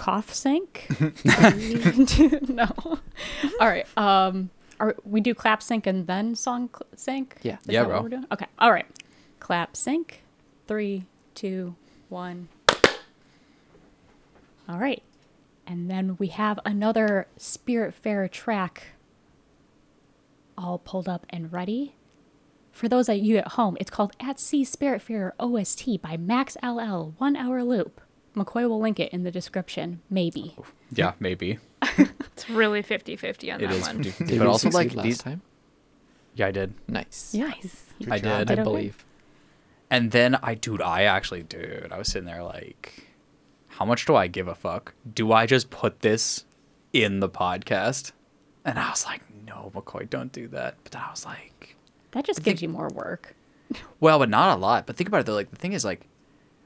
cough sync. No. All right. Um, are we do clap sync and then song cl- sync? Yeah. Is Yeah, that what bro. we're doing? Okay. All right. Clap sync. Three, two, one. All right. And then we have another Spirit Fair track all pulled up and ready. For those of you at home, it's called At Sea Spirit Fair OST by Max LL, one hour loop. McCoy will link it in the description, maybe. Yeah, maybe. It's really 50-50 on It that is. one. Did but also like last these. time. Yeah, I did. Nice. Nice. Good I job, did. I believe. And then I, dude, I actually, dude, I was sitting there like, how much do I give a fuck? Do I just put this in the podcast? And I was like, no, McCoy, don't do that. But then I was like, That just gives you more work. well, but not a lot. But think about it though. Like the thing is, like,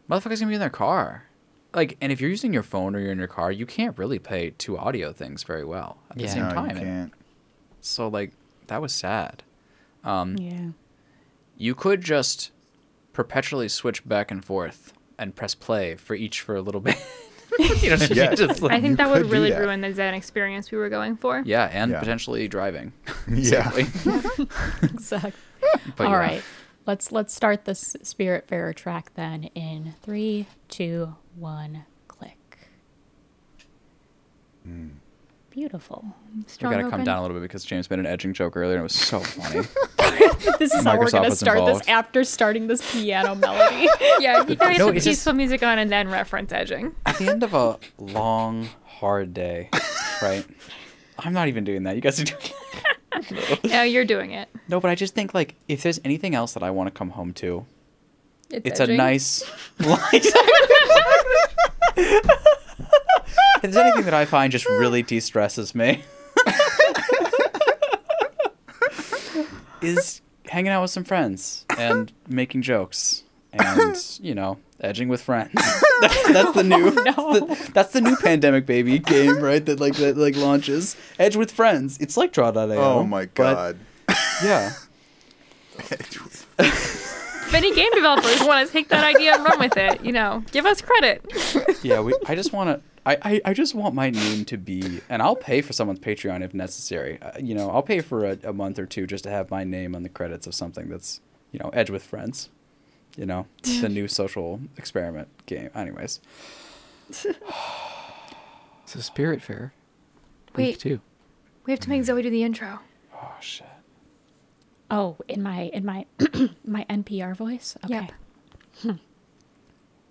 motherfuckers gonna be in their car. Like, and if you're using your phone or you're in your car, you can't really play two audio things very well at the Yeah. same no, time. you can't. So like, that was sad. Um, Yeah. you could just perpetually switch back and forth and press play for each for a little bit. you know, what I. Just like- I think that would really that. ruin the Zen experience we were going for. yeah, and Yeah. potentially driving. Yeah. Exactly. But All yeah. right. Let's let's start this Spirit Fair track then in three, two, one, click. Hmm. Beautiful. We Strong gotta come down a little bit because James made an edging joke earlier and it was so funny. This is how we're gonna start involved. this after starting this piano melody. Yeah, you guys No, put it's just- peaceful music on and then reference edging. At the end of a long, hard day, right? I'm not even doing that. You guys are doing it. No, you're doing it. No, but I just think like if there's anything else that I want to come home to, It's, it's a nice light. If there's anything that I find just really de-stresses me, is hanging out with some friends and making jokes and you know edging with friends. that's, that's the new that's, the, that's the new pandemic baby game, right? That like that like launches edge with friends. It's like draw.io. Oh my but god. yeah. If any game developers want to take that idea and run with it, you know, give us credit. yeah, we, I just want to. I, I, I just want my name to be, and I'll pay for someone's Patreon if necessary. Uh, you know, I'll pay for a, a month or two just to have my name on the credits of something that's, you know, Edge with Friends. You know, the new social experiment game. Anyways, So Spirit Fair. Week Wait. two. We have to make Zoe do the intro. oh shit. Oh, in my in my my NPR voice. Okay. Yep. Hmm.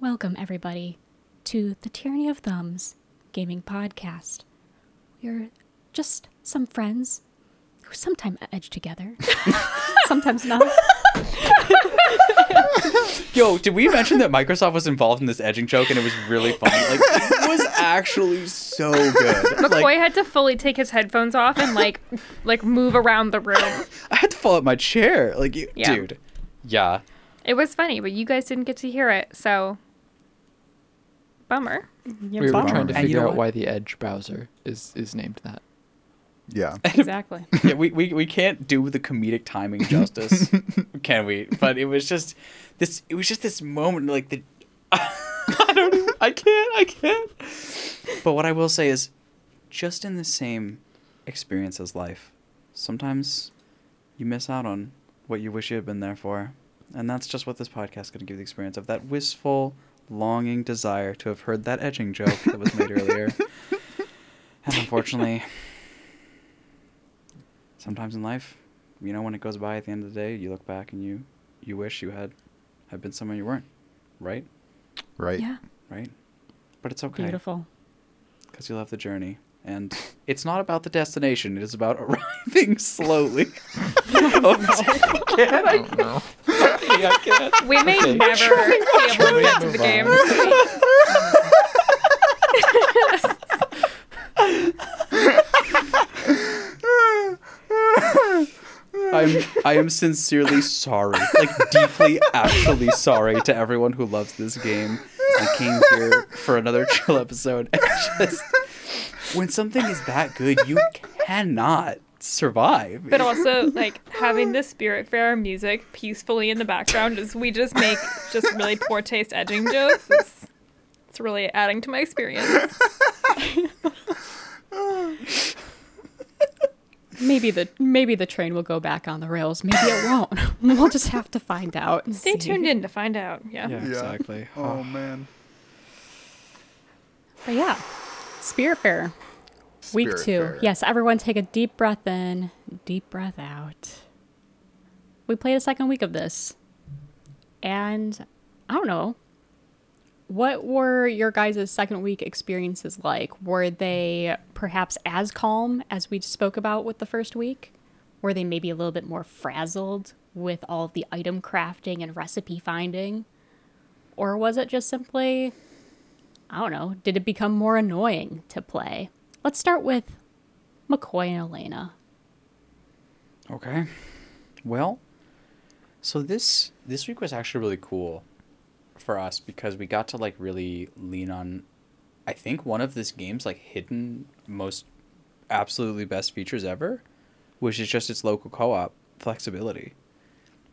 Welcome everybody to the Tyranny of Thumbs gaming podcast. We're just some friends who sometimes edge together, sometimes not. Yo, did we mention that Microsoft was involved in this edging joke and it was really funny? Like, it was actually so good. McCoy Like, had to fully take his headphones off and like like move around the room. I had to fall out my chair. Like, you, Yeah. dude. Yeah. It was funny, but you guys didn't get to hear it, so bummer. Yeah, we were bummer. trying to And you figure know out what? why the Edge browser is is named that. Yeah. exactly. yeah, we, we, we can't do the comedic timing justice, can we? But it was just this. It was just this moment, like the. I don't. Even, I can't. I can't. But what I will say is, just in the same experience as life, sometimes you miss out on what you wish you had been there for, and that's just what this podcast is going to give you the experience of that wistful, longing desire to have heard that edging joke that was made earlier. And unfortunately, sometimes in life, you know, when it goes by at the end of the day, you look back and you you wish you had had been someone you weren't, right? Right. Yeah. Right? But it's okay Beautiful. because you love the journey. And it's not about the destination, it is about arriving slowly. oh, can I? Oh no. Yeah, I can. We may Okay. never be able to get to the Move game. on. I'm I am sincerely sorry, like deeply, actually sorry to everyone who loves this game and came here for another chill episode. And just when something is that good, you cannot survive. But also, like having the Spirit Fair music peacefully in the background as we just make just really poor taste edging jokes. It's, it's really adding to my experience. maybe the maybe the train will go back on the rails. Maybe it won't. we'll just have to find out. Stay see. tuned in to find out. Yeah. Yeah, exactly. Oh man. But yeah, Spirit Fair, week Spirit two. Fair. Yes, everyone take a deep breath in, deep breath out. We played a second week of this, and I don't know. What were your guys' second week experiences like? Were they perhaps as calm as we spoke about with the first week? Were they maybe a little bit more frazzled with all of the item crafting and recipe finding? Or was it just simply I don't know, did it become more annoying to play? Let's start with McCoy and Elena. Okay. Well, so this this week was actually really cool for us because we got to like really lean on I think one of this game's like hidden most absolutely best features ever, which is just its local co-op flexibility.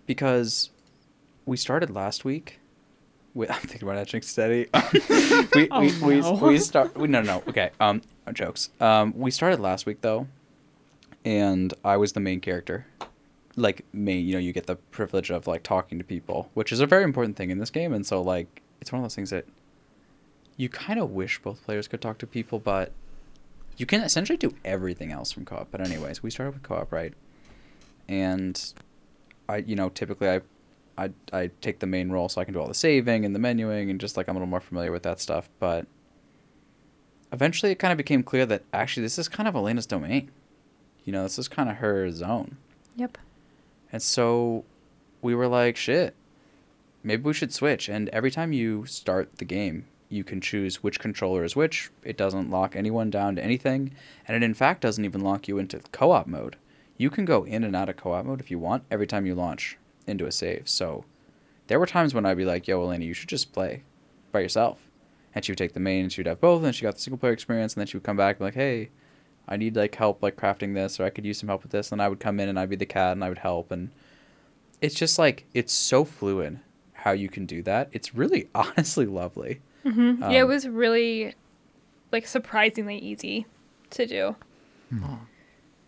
Because we started last week with, I'm thinking about etching steady. we, Oh, we, we, we start we no no okay um jokes um we started last week though and I was the main character. Main, you know, you get the privilege of like talking to people, which is a very important thing in this game. And so like it's one of those things that you kind of wish both players could talk to people, but you can essentially do everything else from co-op. But anyways, we started with co-op, right? And I, you know, typically I, I, I take the main role so I can do all the saving and the menuing and just like I'm a little more familiar with that stuff. But eventually, it kind of became clear that actually this is kind of Elena's domain. You know, this is kind of her zone. Yep. And so we were like, shit, maybe we should switch. And every time you start the game, you can choose which controller is which. It doesn't lock anyone down to anything. And it, in fact, doesn't even lock you into co op mode. You can go in and out of co op mode if you want every time you launch into a save. So there were times when I'd be like, yo, Elena, you should just play by yourself. And she would take the main and she would have both. And she got the single player experience. And then she would come back and be like, hey, I need like help like crafting this or I could use some help with this and I would come in and I'd be the cat and I would help and it's just like it's so fluid how you can do that. It's really honestly lovely. Mm-hmm. yeah, it Um, was really like surprisingly easy to do.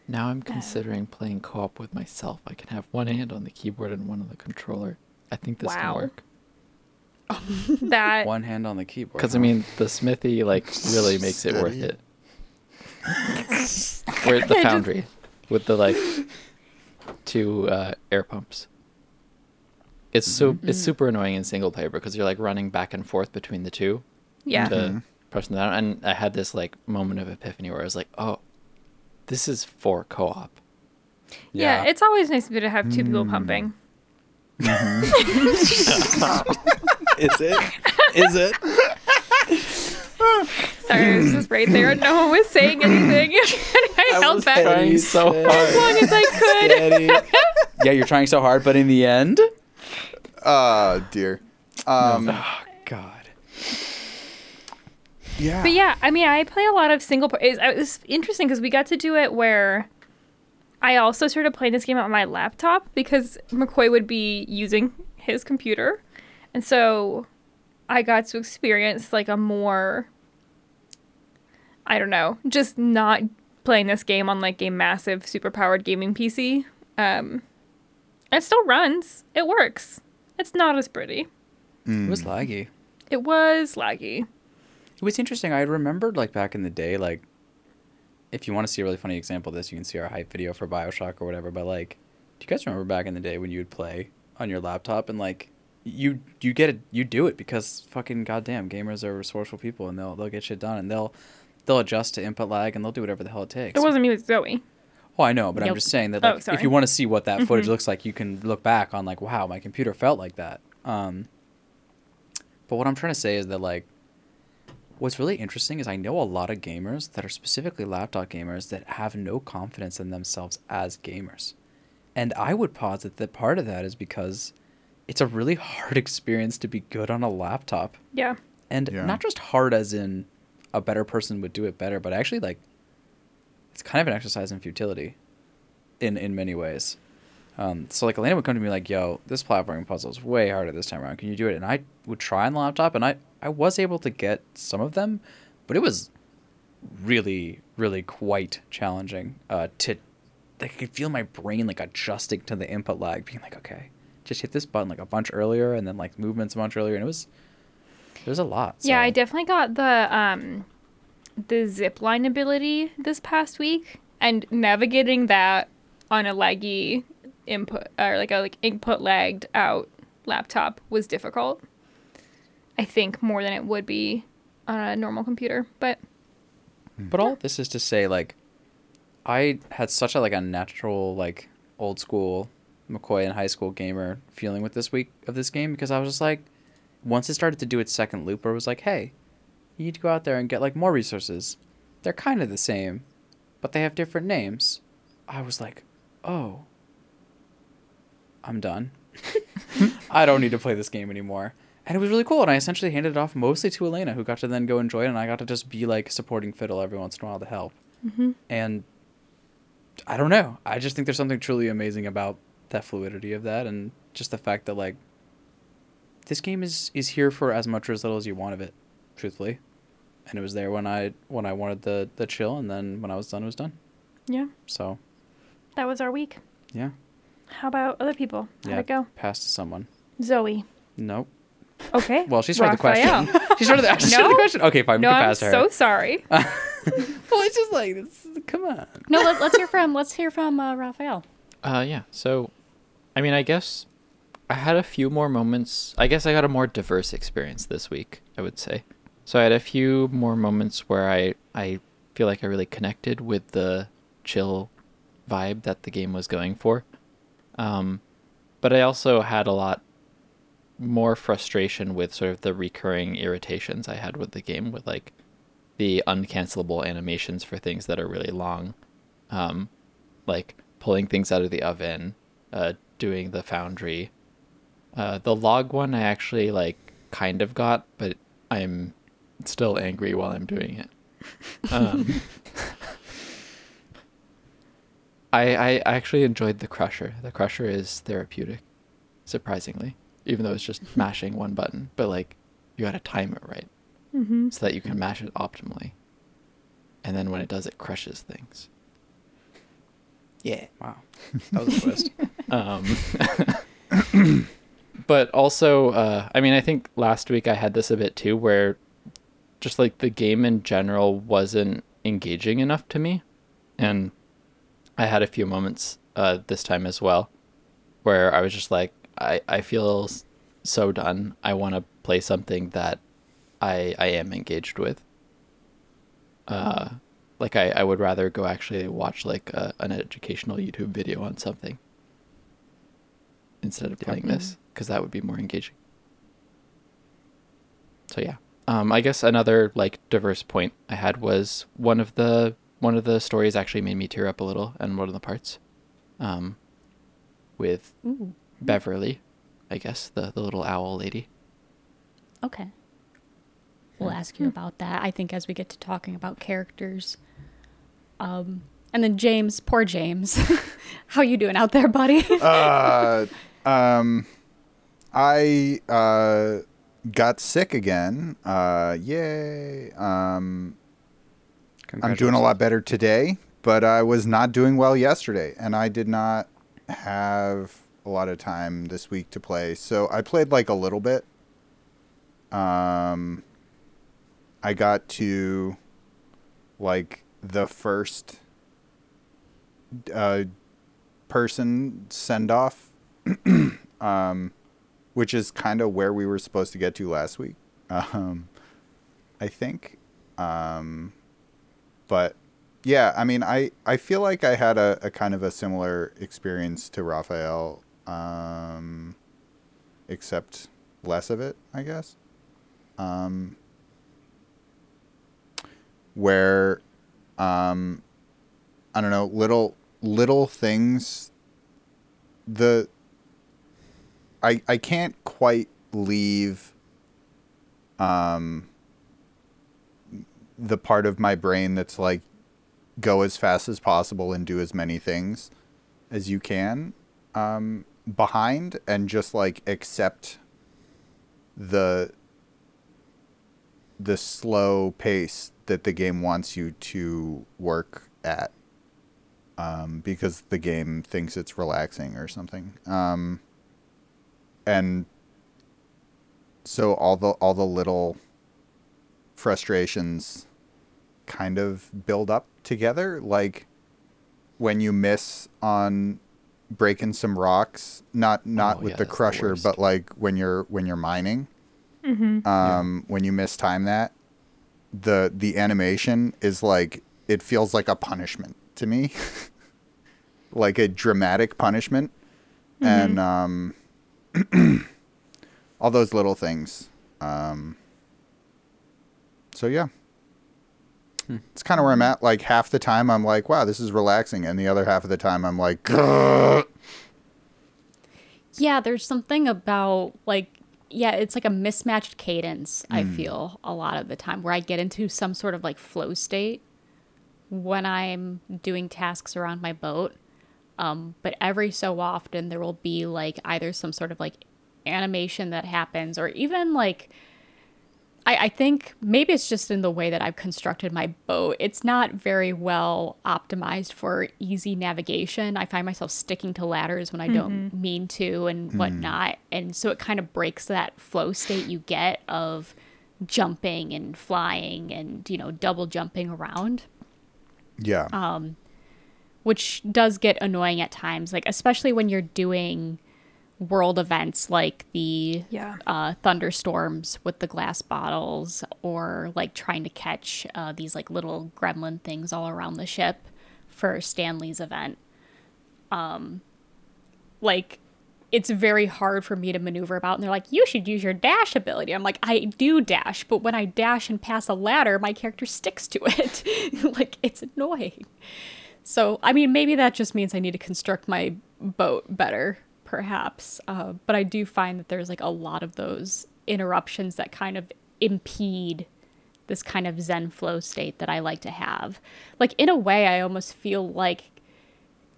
Now I'm considering playing co-op with myself. I can have one hand on the keyboard and one on the controller. I think this Wow. can work. That One hand on the keyboard. Because I mean, the smithy like really makes it worth it. We're at the I just- foundry with the like two uh, air pumps. It's so it's super annoying in single player because you're like running back and forth between the two yeah. to Mhm. press them down. And I had this like moment of epiphany where I was like, oh, this is for co-op. yeah, It's always nice to have two people pumping. is it? Is it? Sorry, I was just right there and no one was saying anything. I, held was back trying as so hard. long as I could. Yeah, you're trying so hard, but in the end, Oh dear. Um, oh god. yeah. But yeah, I mean, I play a lot of single player. It's, it's interesting because we got to do it where I also started playing this game on my laptop because McCoy would be using his computer. And so I got to experience like a more, I don't know, just not playing this game on like a massive, super powered gaming PC. Um, it still runs, it works. It's not as pretty. It was laggy. It was laggy. It was interesting. I remembered like back in the day, like if you want to see a really funny example of this, you can see our hype video for Bioshock or whatever. But like, do you guys remember back in the day when you would play on your laptop and like you you get it you do it because fucking goddamn gamers are resourceful people and they'll they'll get shit done and they'll they'll adjust to input lag and they'll do whatever the hell it takes. It wasn't me, it was Zoe. Oh, I know, but I'm just saying that Oh, like, if you want to see what that footage Mhm. looks like, you can look back on like, wow, my computer felt like that. Um, but what I'm trying to say is that like, what's really interesting is I know a lot of gamers that are specifically laptop gamers that have no confidence in themselves as gamers, and I would posit that part of that is because it's a really hard experience to be good on a laptop Yeah. and Yeah. not just hard as in a better person would do it better but actually like it's kind of an exercise in futility in in many ways um, so like elena would come to me like yo this platforming puzzle is way harder this time around can you do it and i would try on the laptop and i i was able to get some of them but it was really, really quite challenging. Uh, to like, I could feel my brain like adjusting to the input lag, being like, okay, just hit this button like a bunch earlier, and then like movements a bunch earlier, and it was was a lot. Yeah, I definitely got the um the zip line ability this past week and navigating that on a laggy input or like a like input lagged out laptop was difficult. I think more than it would be on a normal computer, but But all this is to say, like, I had such a like a natural like old school McCoy in high school gamer feeling with this week of this game because I was just like, once it started to do its second loop, where it was like, hey, you need to go out there and get like more resources. They're kind of the same, but they have different names. I was like, oh, I'm done. I don't need to play this game anymore. And it was really cool. And I essentially handed it off mostly to Elena, who got to then go enjoy it. And I got to just be like supporting Fiddle every once in a while to help. Mm-hmm. And I don't know. I just think there's something truly amazing about that fluidity of that. And just the fact that, like, this game is, is here for as much or as little as you want of it, truthfully. And it was there when I when I wanted the, the chill. And then when I was done, it was done. yeah, So, that was our week. yeah. How about other people? How'd yeah. it go? Pass to someone. Zoe. Nope. Okay. Well, she started Raphael. the question. she started the, she started the question. Okay, fine. No, we can I'm her. so sorry. well, it's just like, it's, come on. No, let, let's hear from let's hear from uh, Raphael. Uh, yeah. So, I mean, I guess I had a few more moments. I guess I got a more diverse experience this week. I would say. So I had a few more moments where I I feel like I really connected with the chill vibe that the game was going for. Um, but I also had a lot more frustration with sort of the recurring irritations I had with the game, with like the uncancelable animations for things that are really long. Um, like pulling things out of the oven, uh, doing the foundry. Uh, the log one I actually like kind of got, but I'm still angry while I'm doing it. Um, I I actually enjoyed the crusher. The crusher is therapeutic, surprisingly, even though it's just mashing one button. But like, you got to time it right Mm-hmm. so that you can mash it optimally. And then when it does, it crushes things. Yeah. Wow. That was a twist. Um, but also, uh, I mean, I think last week I had this a bit too, where just like the game in general wasn't engaging enough to me, and I had a few moments uh, this time as well, where I was just like, I I feel so done. I want to play something that I I am engaged with. Uh, like I, I would rather go actually watch like a, an educational YouTube video on something instead of Yeah. playing this because that would be more engaging. So yeah, um, I guess another like diverse point I had was one of the one of the stories actually made me tear up a little, and one of the parts, um, with Ooh, Beverly, I guess the the little owl lady. okay. We'll ask you about that. I think as we get to talking about characters. Um, and then James, poor James, how you doing out there, buddy? uh, um, I uh, got sick again. Uh, yay. Um, I'm doing a lot better today, but I was not doing well yesterday, and I did not have a lot of time this week to play. So I played like a little bit. Um, I got to like the first uh, person send off, um, which is kind of where we were supposed to get to last week. Um, I think. Um, but yeah, I mean, I, I feel like I had a, a kind of a similar experience to Raphael, um, except less of it, I guess. Um, where, um, I don't know, little little things. The I I can't quite leave. Um, the part of my brain that's like go as fast as possible and do as many things as you can um, behind and just like accept the the slow pace that the game wants you to work at um, because the game thinks it's relaxing or something. Um, and so all the all the little frustrations kind of build up together. Like when you miss on breaking some rocks not not Oh, with yeah, the that's the crusher but like when you're when you're mining Mm-hmm. um when you mistime that the the animation is like it feels like a punishment to me. Like a dramatic punishment. And um all those little things. Um so yeah. It's kind of where i'm at. Like half the time i'm like wow this is relaxing and the other half of the time i'm like "Grr." Yeah, there's something about like yeah, it's like a mismatched cadence, I feel a lot of the time where I get into some sort of like flow state when I'm doing tasks around my boat. Um, but every so often there will be like either some sort of like animation that happens or even like I, I think maybe it's just in the way that I've constructed my boat. It's not very well optimized for easy navigation. I find myself sticking to ladders when I don't mm-hmm. mean to and hmm. whatnot. And so it kind of breaks that flow state you get of jumping and flying and, you know, double jumping around yeah um, which does get annoying at times like especially when you're doing world events like the Yeah. uh, thunderstorms with the glass bottles or like trying to catch uh, these like little gremlin things all around the ship for stanley's event. Um like it's very hard for me to maneuver about and they're like you should use your dash ability. I'm like i do dash but when i dash and pass a ladder my character sticks to it. Like it's annoying so, I mean, maybe that just means I need to construct my boat better, perhaps. Uh, but I do find that there's like a lot of those interruptions that kind of impede this kind of Zen flow state that I like to have. Like, in a way, I almost feel like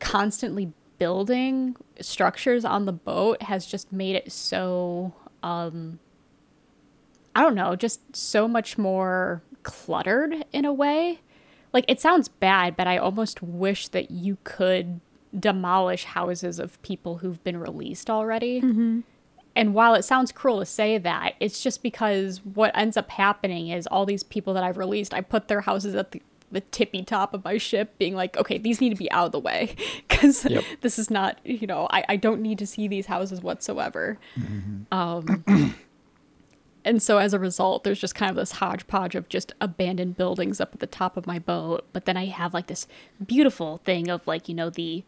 constantly building structures on the boat has just made it so um I don't know, just so much more cluttered in a way. Like it sounds bad, but I almost wish that you could demolish houses of people who've been released already. And while it sounds cruel to say that, it's just because what ends up happening is all these people that I've released, I put their houses at the, the tippy top of my ship, being like, okay, these need to be out of the way because Yep. this is not, you know, I, I don't need to see these houses whatsoever. Um, and so as a result, there's just kind of this hodgepodge of just abandoned buildings up at the top of my boat. But then I have like this beautiful thing of like, you know, the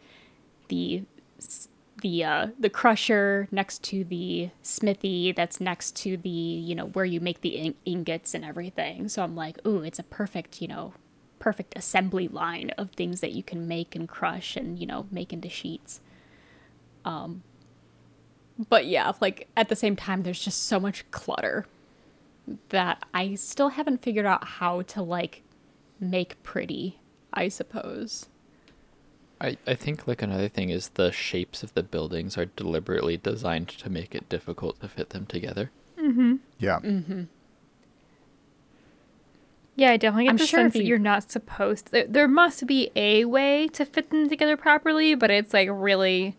the the uh the crusher next to the smithy that's next to the you know where you make the in- ingots and everything so i'm like ooh it's a perfect you know perfect assembly line of things that you can make and crush and you know make into sheets um but yeah like at the same time there's just so much clutter that i still haven't figured out how to like make pretty i suppose I, I think like another thing is the shapes of the buildings are deliberately designed to make it difficult to fit them together. Mm-hmm. yeah Mm-hmm. Yeah, I definitely get I'm the sure sense if that you- you're not supposed. There, there must be a way to fit them together properly, but it's like really,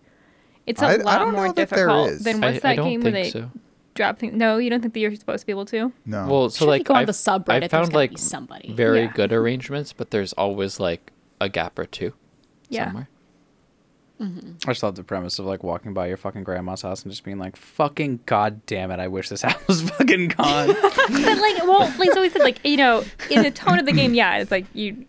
it's a I- I lot don't more know that difficult is. than I, what's I that don't game where they so. drop things. No, you don't think that you're supposed to be able to? no Well, so Sure, if like go on I've, the subreddit, I've there's found gotta like be somebody. very Yeah. good arrangements, but there's always like a gap or two Yeah. somewhere. Mm-hmm. I just love the premise of like walking by your fucking grandma's house and just being like, "Fucking god damn it! I wish this house was fucking gone." but like, well, like so we said, like you know, in the tone of the game, yeah, it's like you.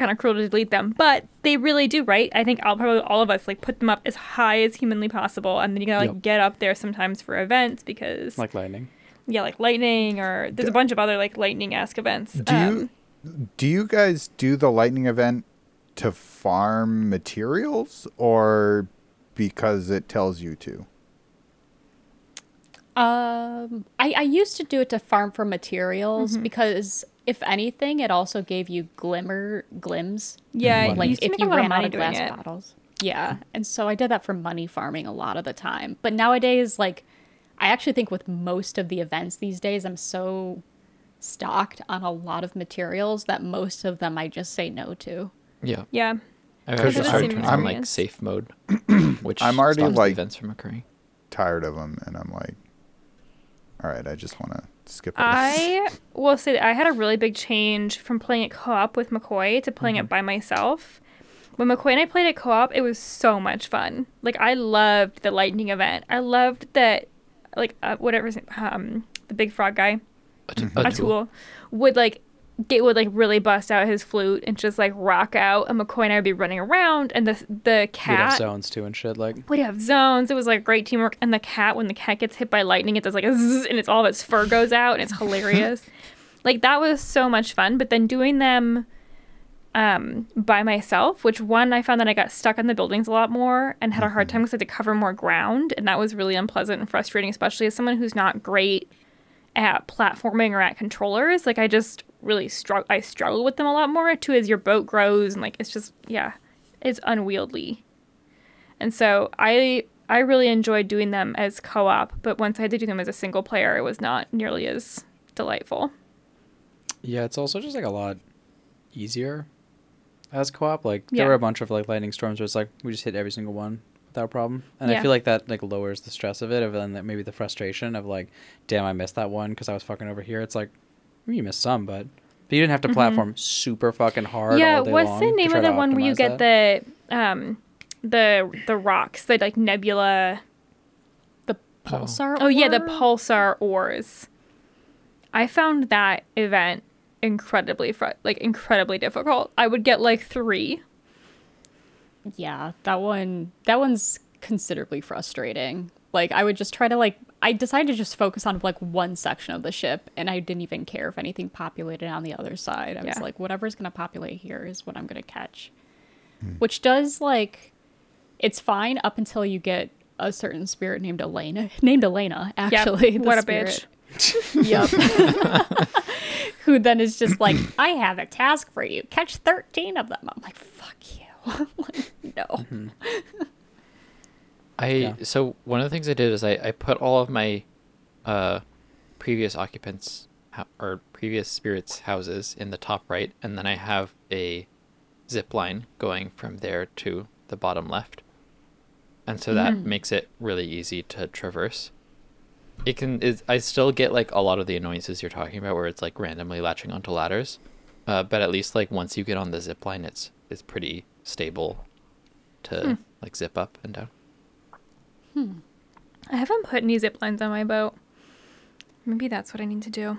You it's kind of cruel to delete them, but they really do, right? I think I'll probably all of us like put them up as high as humanly possible, and then you gotta like Yep. get up there sometimes for events because like lightning. yeah, like lightning or there's a bunch of other like lightning esque events. Do you Um, do you guys do the lightning event to farm materials or because it tells you to? Um, I, I used to do it to farm for materials Mm-hmm. because if anything, it also gave you glimmer glims. yeah, Money. you Like if you a lot of ran out of glass it. bottles. Yeah, and so I did that for money farming a lot of the time. But nowadays, like, I actually think with most of the events these days, I'm so stocked on a lot of materials that most of them I just say no to. Yeah. Yeah. I've Because actually I'm- I'm- like safe mode, which I'm already, stops like- events from occurring. Tired of them, and I'm like, all right, I just want to skip. this." I will say that I had a really big change from playing it co-op with McCoy to playing it by myself. When McCoy and I played it co-op, it was so much fun. Like I loved the lightning event. I loved that, like uh, whatever um, the big frog guy, A t- a a tool. tool, would like get would like really bust out his flute and just like rock out, and McCoy and I would be running around, and the the We'd have zones too and shit. Like would have zones. It was like great teamwork. And the cat, when the cat gets hit by lightning, it does like a zzz, and it's all of its fur goes out, and it's hilarious. like that was so much fun. But then doing them um, by myself, which one I found that I got stuck in the buildings a lot more and had a hard time because I had to cover more ground, and that was really unpleasant and frustrating, especially as someone who's not great at platforming or at controllers. Like I just really struggle. I struggle with them a lot more too as your boat grows and like it's just yeah, it's unwieldy. And so I I really enjoyed doing them as co-op, but once I had to do them as a single player, it was not nearly as delightful. Yeah, it's also just like a lot easier as co-op. Like Yeah. there were a bunch of like lightning storms where it's like we just hit every single one without a problem, and I feel like that like lowers the stress of it, and then maybe the frustration of like, damn, I missed that one because I was fucking over here. It's like you missed some, but but you didn't have to platform super fucking hard. Mm-hmm. yeah, all day what's long the name of the one where you get that. the um the the rocks, the like nebula The pulsar. Oh yeah, the pulsar ores. I found that event incredibly fr- like incredibly difficult. I would get like 3 Yeah, that one that one's considerably frustrating. Like I would just try to like I decided to just focus on like one section of the ship and I didn't even care if anything populated on the other side. I was like whatever's going to populate here is what I'm going to catch. Hmm. Which does like it's fine up until you get a certain spirit named Elena named Elena actually. the what a spirit. Yep. Who then is just like, I have a task for you. Catch 13 of them. I'm like, fuck you. like, no. Mm-hmm. I Yeah. so one of the things I did is I, I put all of my uh previous occupants or previous spirits houses in the top right and then I have a zip line going from there to the bottom left. And so that makes it really easy to traverse. It can is I still get like a lot of the annoyances you're talking about where it's like randomly latching onto ladders. Uh, but at least like once you get on the zip line it's it's pretty stable to like zip up and down. I haven't put any zip lines on my boat. Maybe that's what I need to do.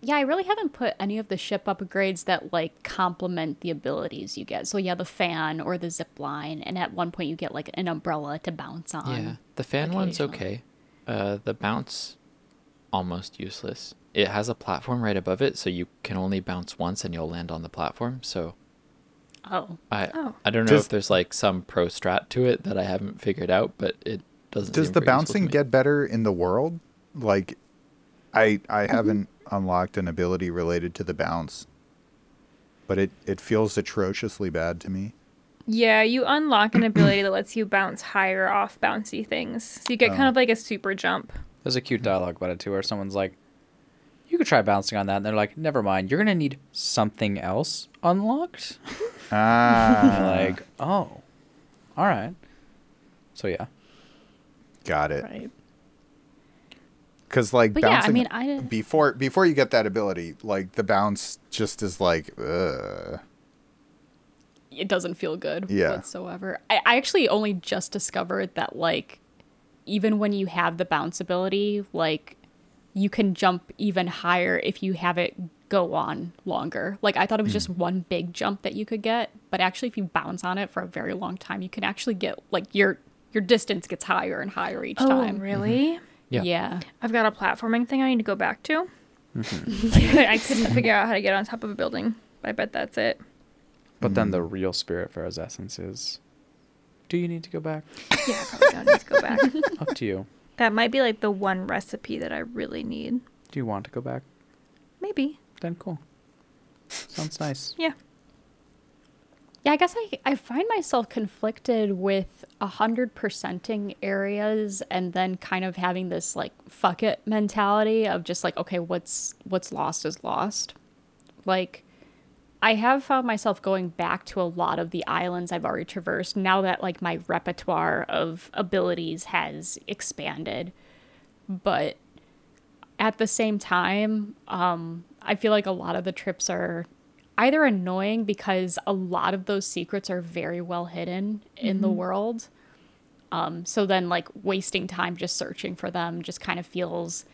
Yeah, I really haven't put any of the ship upgrades that like complement the abilities you get. So yeah, the fan or the zip line, and at one point you get like an umbrella to bounce on. Yeah, the fan one's okay. Uh, the bounce, almost useless. It has a platform right above it, so you can only bounce once and you'll land on the platform. So Oh. I Oh. I don't know Does- if there's like some pro strat to it that I haven't figured out, but it doesn't. Does the very useful to bouncing get better in the world? Like, I I Mm-hmm. haven't unlocked an ability related to the bounce, but it it feels atrociously bad to me. Yeah, you unlock an ability that lets you bounce higher off bouncy things. So you get kind Oh. of like a super jump. There's a cute dialogue about it too, where someone's like, "You could try bouncing on that," and they're like, "Never mind. You're gonna need something else unlocked." Ah, like, "Oh, all right." So yeah, got it. Right. Because like But yeah, I mean, I before before you get that ability, like the bounce just is like, ugh. it doesn't feel good Yeah. whatsoever. I, I actually only just discovered that like even when you have the bounce ability, like you can jump even higher if you have it go on longer. Like I thought it was hmm. just one big jump that you could get, but actually if you bounce on it for a very long time, you can actually get like your your distance gets higher and higher each Oh, time. really? Yeah. Yeah. I've got a platforming thing I need to go back to. I couldn't figure out how to get on top of a building. But I bet that's it. but then the Mm. real spirit Pharaoh's essence is, do you need to go back? Yeah, I probably don't need to go back. Up to you. That might be like the one recipe that I really need. Do you want to go back? Maybe. Then cool. Sounds nice. Yeah. Yeah, I guess I, I find myself conflicted with a hundred percenting areas and then kind of having this like fuck it mentality of just like, okay, what's what's lost is lost. Like I have found myself going back to a lot of the islands I've already traversed now that like my repertoire of abilities has expanded. But at the same time, um, I feel like a lot of the trips are either annoying because a lot of those secrets are very well hidden in the world. Um, so then, like, wasting time just searching for them just kind of feels.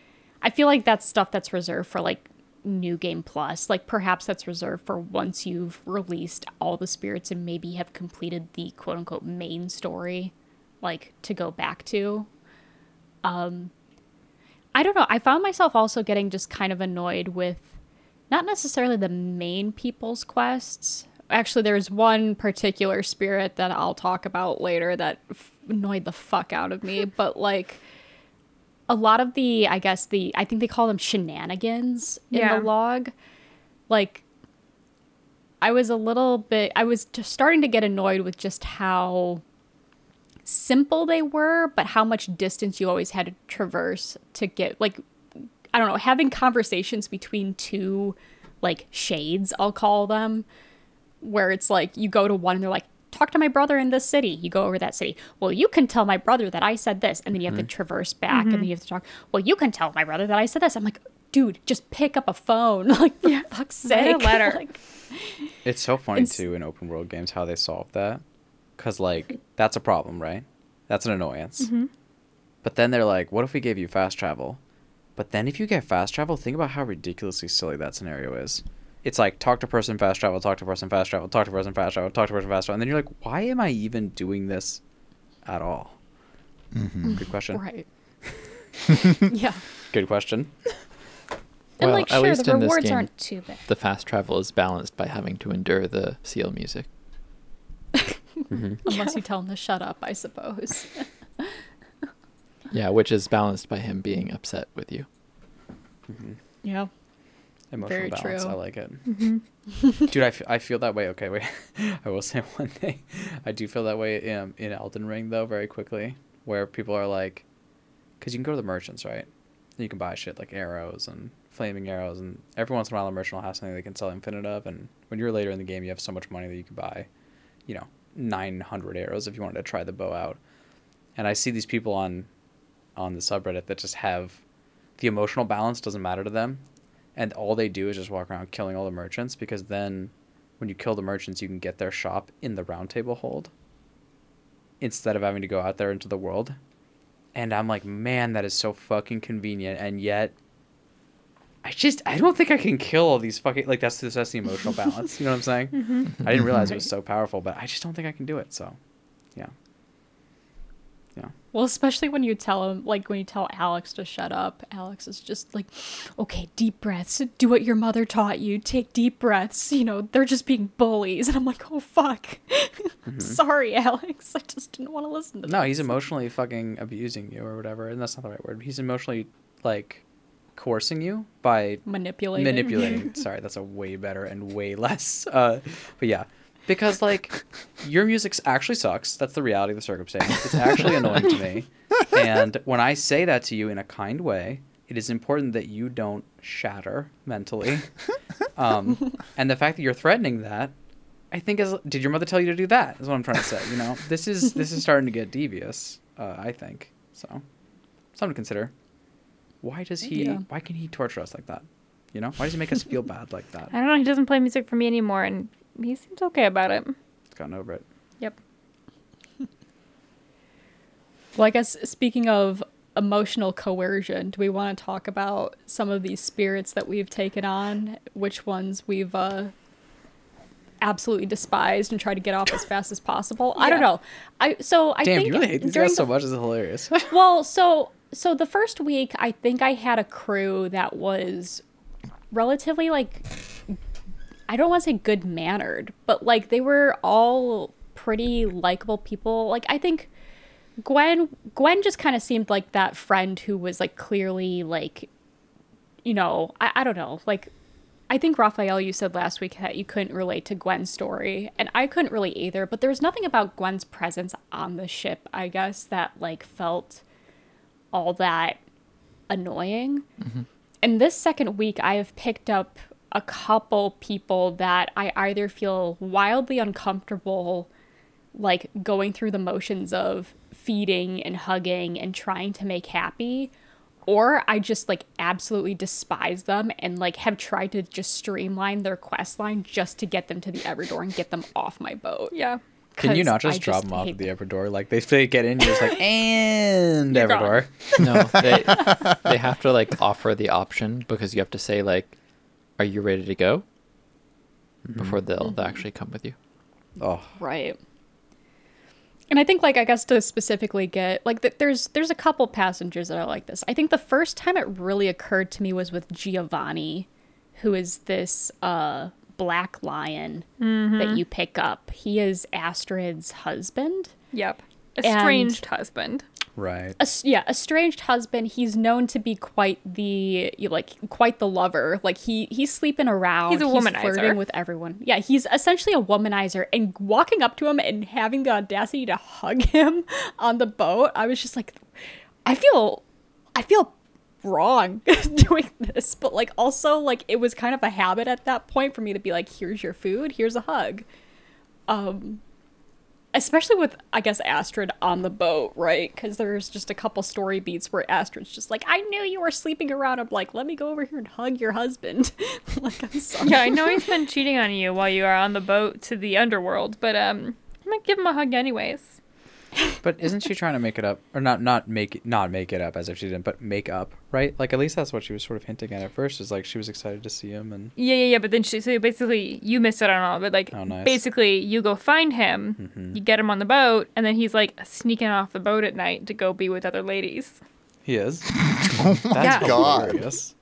I feel like that's stuff that's reserved for, like, New Game Plus. Like, perhaps that's reserved for once you've released all the spirits and maybe have completed the quote unquote main story, like, to go back to. Um, I don't know. I found myself also getting just kind of annoyed with not necessarily the main people's quests. Actually, there's one particular spirit that I'll talk about later that f- annoyed the fuck out of me, but like a lot of the, I guess the, I think they call them shenanigans in Yeah. the log. Like, I was a little bit, I was just starting to get annoyed with just how simple they were, but how much distance you always had to traverse to get like I don't know, having conversations between two like shades, I'll call them, where it's like you go to one and they're like, talk to my brother in this city. You go over that city. Well, you can tell my brother that I said this, and then you have to mm-hmm. traverse back, and then mm-hmm. you have to talk. Well, you can tell my brother that I said this. I'm like, dude, just pick up a phone, like for fuck's Write a letter. like, It's so funny It's- too in open world games how they solve that, because like that's a problem, right? That's an annoyance. Mm-hmm. But then they're like, "What if we gave you fast travel?" But then if you get fast travel, think about how ridiculously silly that scenario is. It's like talk to person fast travel, talk to person fast travel, talk to person fast travel, talk to person fast travel, and then you're like, "Why am I even doing this at all?" Mm-hmm. Good question. right. yeah. Good question. And Well, like, at least the in this rewards game- aren't too bad. The fast travel is balanced by having to endure the seal music. Mm-hmm. Unless you tell them to shut up, I suppose. Yeah, which is balanced by him being upset with you. Mm-hmm. yeah. Emotional Very balance. true. I like it. Mm-hmm. Dude, I, f- I feel that way. Okay, wait. I will say one thing. I do feel that way in, in Elden Ring, though, very quickly, where people are like, because you can go to the merchants, right? And you can buy shit like arrows and flaming arrows, and every once in a while, a merchant will have something they can sell infinite of. And when you're later in the game, you have so much money that you can buy, you know, 900 arrows if you wanted to try the bow out. And I see these people on on the subreddit that just have the emotional balance doesn't matter to them and all they do is just walk around killing all the merchants because then when you kill the merchants you can get their shop in the roundtable hold instead of having to go out there into the world. And i'm like man that is so fucking convenient and yet i just i don't think i can kill all these fucking like that's that's the emotional balance you know what i'm saying? Mm-hmm. I didn't realize it was so powerful but i just don't think i can do it so yeah Well, especially when you tell him, like when you tell Alex to shut up, Alex is just like, okay, deep breaths. Do what your mother taught you. Take deep breaths. You know, they're just being bullies. And I'm like, oh, fuck. Sorry, Alex. I just didn't want to listen to No, this. he's emotionally fucking abusing you or whatever, and that's not the right word. He's emotionally like coercing you by manipulating. manipulating. Sorry, that's a way better and way less. Uh, but yeah, because like your music actually sucks. That's the reality of the circumstance. It's actually annoying to me. And when I say that to you in a kind way, it is important that you don't shatter mentally. Um, and the fact that you're threatening that, I think is. Did your mother tell you to do that? Is what I'm trying to say. You know, this is this is starting to get devious. Uh, I think so. Something to consider. Why does he? Yeah. Why can he torture us like that? You know, why does he make us feel bad like that? I don't know. He doesn't play music for me anymore, and he seems okay about it. He's gotten over it. Yep. Well, I guess speaking of emotional coercion, do we want to talk about some of these spirits that we've taken on? Which ones we've uh, absolutely despised and tried to get off as fast as possible? I don't know. I so I Damn, think you really hate these during guys so much. It's hilarious. Well, so so the first week, I think I had a crew that was relatively like I don't want to say good mannered, but like they were all pretty likable people. Like I think Gwen Gwen just kind of seemed like that friend who was like clearly like you know, I, I don't know, like I think Raphael, you said last week that you couldn't relate to Gwen's story, and I couldn't really either. But there was nothing about Gwen's presence on the ship, I guess, that like felt all that annoying. Mm-hmm. And this second week, I have picked up a couple people that I either feel wildly uncomfortable, like going through the motions of feeding and hugging and trying to make happy, or I just like absolutely despise them and like have tried to just streamline their quest line just to get them to the Everdoor and get them off my boat. Yeah. Can you not just I drop them off at the Everdoor? Like they they get in, you're just like, and You're. Everdoor. No, they they have to like offer the option because you have to say like, "Are you ready to go?" Mm-hmm. Before they'll, they'll mm-hmm. actually come with you. Oh, Right. And I think like I guess to specifically get like th- there's there's a couple passengers that are like this. I think the first time it really occurred to me was with Giovanni, who is this uh black lion mm-hmm. that you pick up. He is Astrid's husband. Yep. And- Estranged husband. Right. A, yeah, estranged husband. He's known to be quite the like quite the lover. Like he he's sleeping around. He's a womanizer. flirting with everyone. Yeah, he's essentially a womanizer. And walking up to him and having the audacity to hug him on the boat, I was just like, I feel, I feel wrong doing this. But like also like it was kind of a habit at that point for me to be like, here's your food, here's a hug. Um, especially with I guess Astrid on the boat, right? Because there's just a couple story beats where Astrid's just like, "I knew you were sleeping around." I'm like, "Let me go over here and hug your husband." like I'm sorry. Yeah, I know he's been cheating on you while you are on the boat to the underworld, but um, I'm gonna give him a hug anyways. But isn't she trying to make it up, or not? Not make it, not make it up as if she didn't, but make up, right? Like at least that's what she was sort of hinting at at first. Is like she was excited to see him, and Yeah, yeah, yeah. But then she, so basically, you missed it on all, but like, Oh, nice. basically, you go find him, Mhm. you get him on the boat, and then he's like sneaking off the boat at night to go be with other ladies. he is. Oh my Yeah. god. hilarious.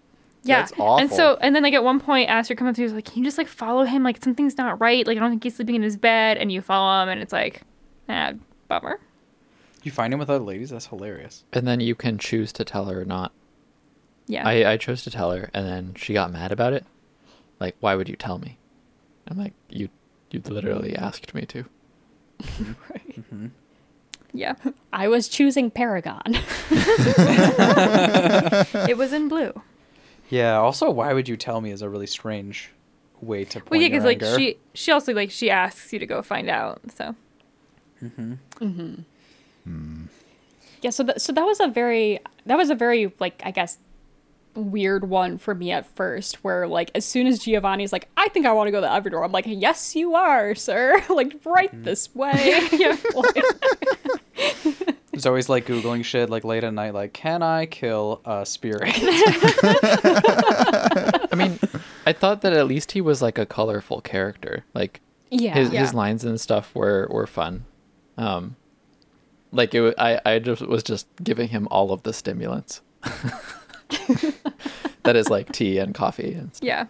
Yeah. That's awful. And so, and then like at one point, Astrid comes up to you, he's like, "Can you just like follow him? Like something's not right. Like I don't think he's sleeping in his bed." And you follow him, and it's like, ah, bummer. You find him with other ladies. That's hilarious. And then you can choose to tell her or not. Yeah. I, I chose to tell her, and then she got mad about it. Like, why would you tell me? I'm like, you you literally asked me to. Right. Mm-hmm. Yeah. I was choosing Paragon. it was in blue. Yeah. Also, why would you tell me is a really strange way to point Well, yeah, your because like she she also like she asks you to go find out. So Mm-hmm. yeah, so that so that was a very that was a very like I guess weird one for me at first where like as soon as Giovanni's like I think I want to go to Everdoor I'm like yes you are sir like right mm-hmm. this way yeah It's always like googling shit like late at night. Like, can I kill a spirit? I mean, I thought that at least he was like a colorful character. Like yeah his Yeah. his lines and stuff were were fun. Um, like it, wa- I I just was just giving him all of the stimulants. that is like tea and coffee and stuff. yeah.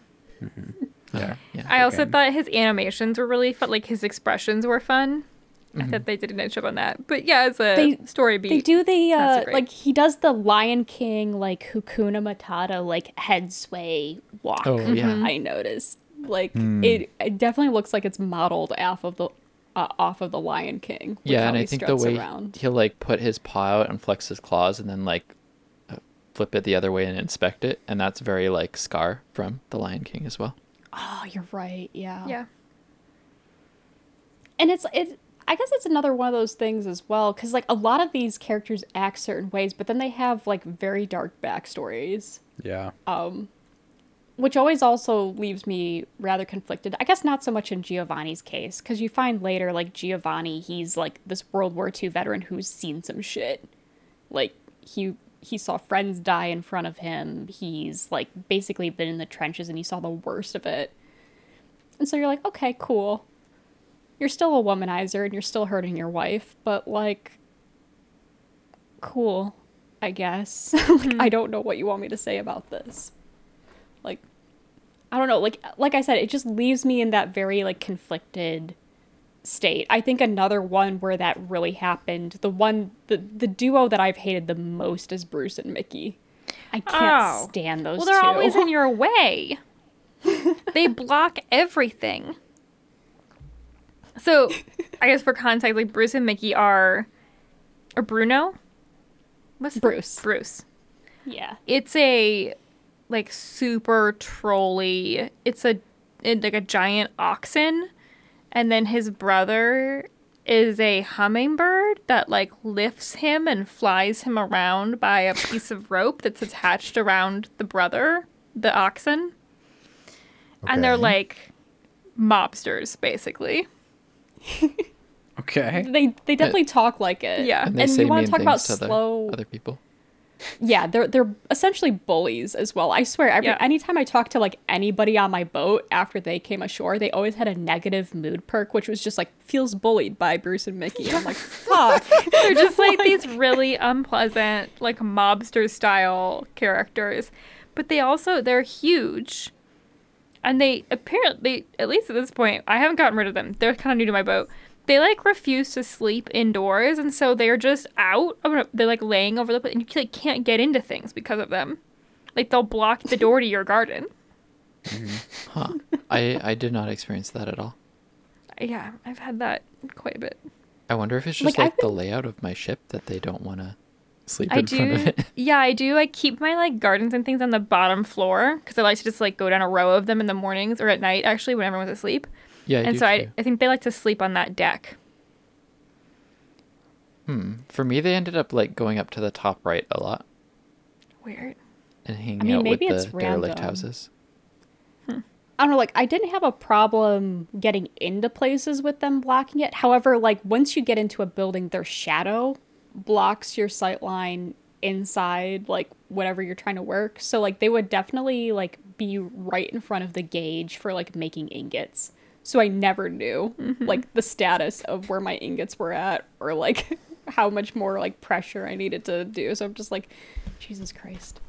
Yeah. yeah. I also Okay. thought his animations were really fun. Like his expressions were fun. I thought they did a nice job on that. But yeah, as a They- story beat, They do the uh great. like he does the Lion King like Hakuna Matata like head sway walk. Oh, yeah. I noticed. Like it, it definitely looks like it's modeled off of the uh, off of the Lion King. with yeah, and I think the struts way around. he'll like put his paw out and flex his claws and then like uh, flip it the other way and inspect it, and that's very like Scar from The Lion King as well. Oh, you're right. Yeah. yeah, and it's it i guess it's another one of those things as well because like a lot of these characters act certain ways but then they have like very dark backstories yeah. Which always also leaves me rather conflicted. I guess not so much in giovanni's case because you find later like giovanni he's like this world war ii veteran who's seen some shit. Like he he saw friends die in front of him. He's like basically been in the trenches and he saw the worst of it. And so you're like okay cool. You're still a womanizer and you're still hurting your wife, but like, cool, I guess. like, hmm. I don't know what you want me to say about this. Like, I don't know. Like, like I said, it just leaves me in that very like conflicted state. I think another one where that really happened, the one, the the duo that I've hated the most is Bruce and Mickey. I can't Oh. stand those well, they're two. always in your way. they block everything. So, I guess for context, like Bruce and Mickey are, or Bruno, what's the- Bruce. Bruce. Yeah. It's a like super trolly. It's a it, like a giant oxen, and then his brother is a hummingbird that like lifts him and flies him around by a piece of rope that's attached around the brother, the oxen. And they're like mobsters, basically. Okay. They they definitely talk like it. Yeah. And they And say you wanna mean talk about things to slow- other, other people. Yeah, they're they're essentially bullies as well. I swear, every Yeah. anytime I talk to like anybody on my boat after they came ashore, they always had a negative mood perk, which was just like feels bullied by Bruce and Mickey. And I'm like, fuck. They're just like these really unpleasant, like mobster style characters. But they also they're huge. And they apparently at least at this point, I haven't gotten rid of them. They're kind of new to my boat. They like refuse to sleep indoors and so they're just out. They're like laying over the place and you like can't get into things because of them. Like they'll block the door to your garden. Mm-hmm. Huh. I, I did not experience that at all. Yeah, I've had that quite a bit. I wonder if it's just like, I've the layout of my ship that they don't want to sleep I in front of it. Yeah, I do. I keep my like gardens and things on the bottom floor because I like to just like go down a row of them in the mornings or at night, actually, when everyone's asleep. Yeah, I and so I. I think they like to sleep on that deck. Hmm. For me, they ended up like going up to the top right a lot Weird. and hanging mean, out with maybe the it's derelict random. houses. I don't know, like I didn't have a problem getting into places with them blocking it. However, like once you get into a building, their shadow blocks your sight line inside like whatever you're trying to work. So like they would definitely like be right in front of the gauge for like making ingots. So I never knew mm-hmm. like the status of where my ingots were at or like how much more like pressure I needed to do. So I'm just like Jesus Christ.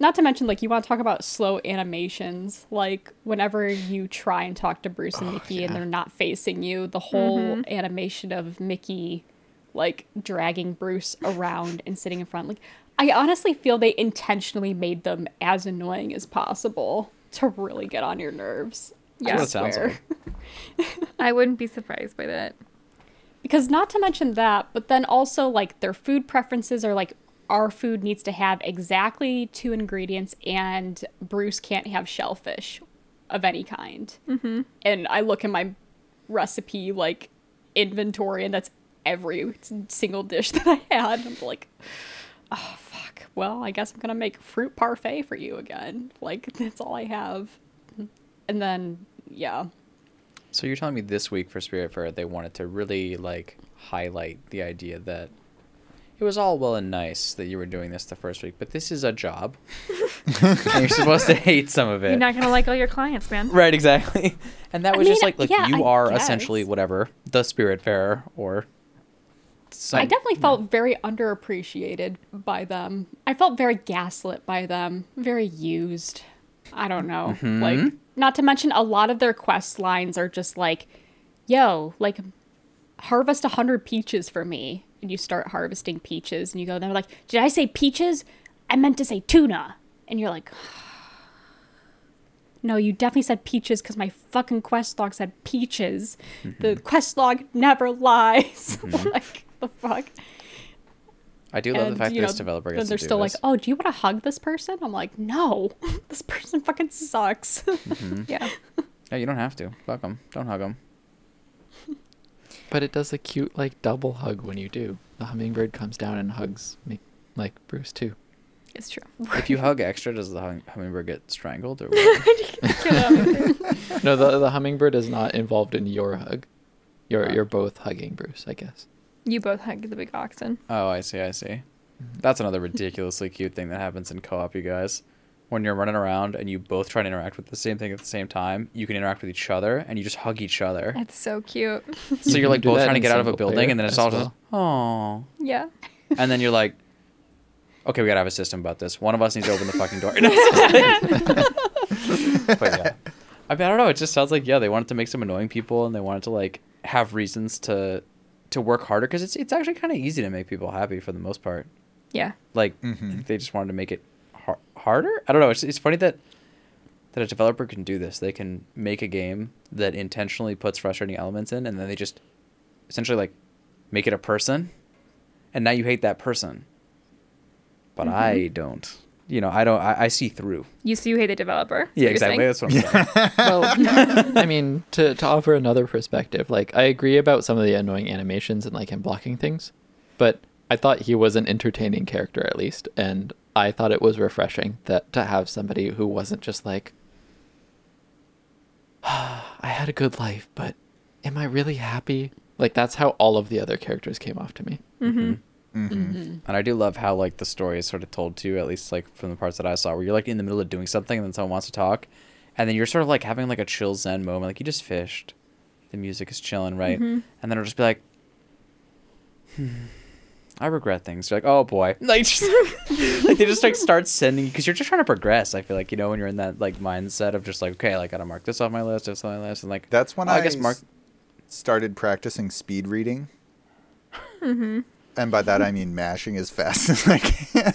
Not to mention, like, you want to talk about slow animations. Like, whenever you try and talk to Bruce and oh, Mickey and they're not facing you, the whole mm-hmm. animation of Mickey, like, dragging Bruce around and sitting in front. Like, I honestly feel they intentionally made them as annoying as possible to really get on your nerves. Yeah. That's what it sounds like. I wouldn't be surprised by that. because not to mention that but then also like their food preferences are like our food needs to have exactly two ingredients and bruce can't have shellfish of any kind mm-hmm. and i look in my recipe like inventory and that's every single dish that i had i'm like oh fuck well i guess i'm gonna make fruit parfait for you again like that's all i have and then yeah So you're telling me this week for Spiritfarer they wanted to really like highlight the idea that it was all well and nice that you were doing this the first week, but this is a job, and you're supposed to hate some of it. You're not gonna like all your clients, man. Right, exactly. And that I was just like like yeah, you I are guess. essentially whatever the Spirit Fair or. Some, I definitely felt very underappreciated by them. I felt very gaslit by them, very used. I don't know. Mm-hmm. Like, not to mention, a lot of their quest lines are just like, yo, like, harvest a 100 peaches for me. And you start harvesting peaches, and you go, they're like, did I say peaches? I meant to say tuna. And you're like, no, you definitely said peaches because my fucking quest log said peaches. The mm-hmm. quest log never lies. Mm-hmm. like, the fuck? I do love the fact that know, this developer then gets they're to do still like, this. "Oh, do you want to hug this person?" I'm like, "No, this person fucking sucks." Mm-hmm. Yeah. Yeah, you don't have to. Fuck them. Don't hug them. But it does a cute like double hug when you do. The hummingbird comes down and hugs me, like Bruce too. It's true. If you hug extra, does the hum- hummingbird get strangled or what? no, the the hummingbird is not involved in your hug. You're you're both hugging Bruce, I guess. You both hug the big oxen. oh, I see. I see. That's another ridiculously cute thing that happens in co-op, you guys. When you're running around and you both try to interact with the same thing at the same time, you can interact with each other and you just hug each other. It's so cute. So You you're like both trying to get out of a building and then it's as all well. just, oh. Yeah. And then you're like, okay, we gotta have a system about this. One of us needs to open the fucking door. but yeah. I mean, I don't know. It just sounds like yeah, they wanted to make some annoying people and they wanted to like have reasons to to work harder because it's it's actually kind of easy to make people happy for the most part. Yeah. Like Mhm. they just wanted to make it har- harder. I don't know. It's it's funny that that a developer can do this. They can make a game that intentionally puts frustrating elements in, and then they just essentially like make it a person, and now you hate that person. But I don't. You know, I don't. I, I see through. You see, you hate the developer. Yeah, exactly. That's what I'm saying. well, I mean, to, to offer another perspective, like I agree about some of the annoying animations and like him blocking things, but I thought he was an entertaining character at least, and I thought it was refreshing that to have somebody who wasn't just like, I had a good life, but am I really happy? Like that's how all of the other characters came off to me. Mm-hmm. And I do love how like the story is sort of told to you, at least like from the parts that I saw, where you're like in the middle of doing something and then someone wants to talk, and then you're sort of like having like a chill zen moment, like you just fished, the music is chilling, right? Mm-hmm. And then it'll just be like, hmm, I regret things. You're like, oh boy, like just like they just like start sending because you're just trying to progress. I feel like you know when you're in that like mindset of just like okay, like I gotta mark this off my list, this on my list, and like That's when oh, I, I guess mark. started practicing speed reading. Mm-hmm. And by that I mean mashing as fast as I can.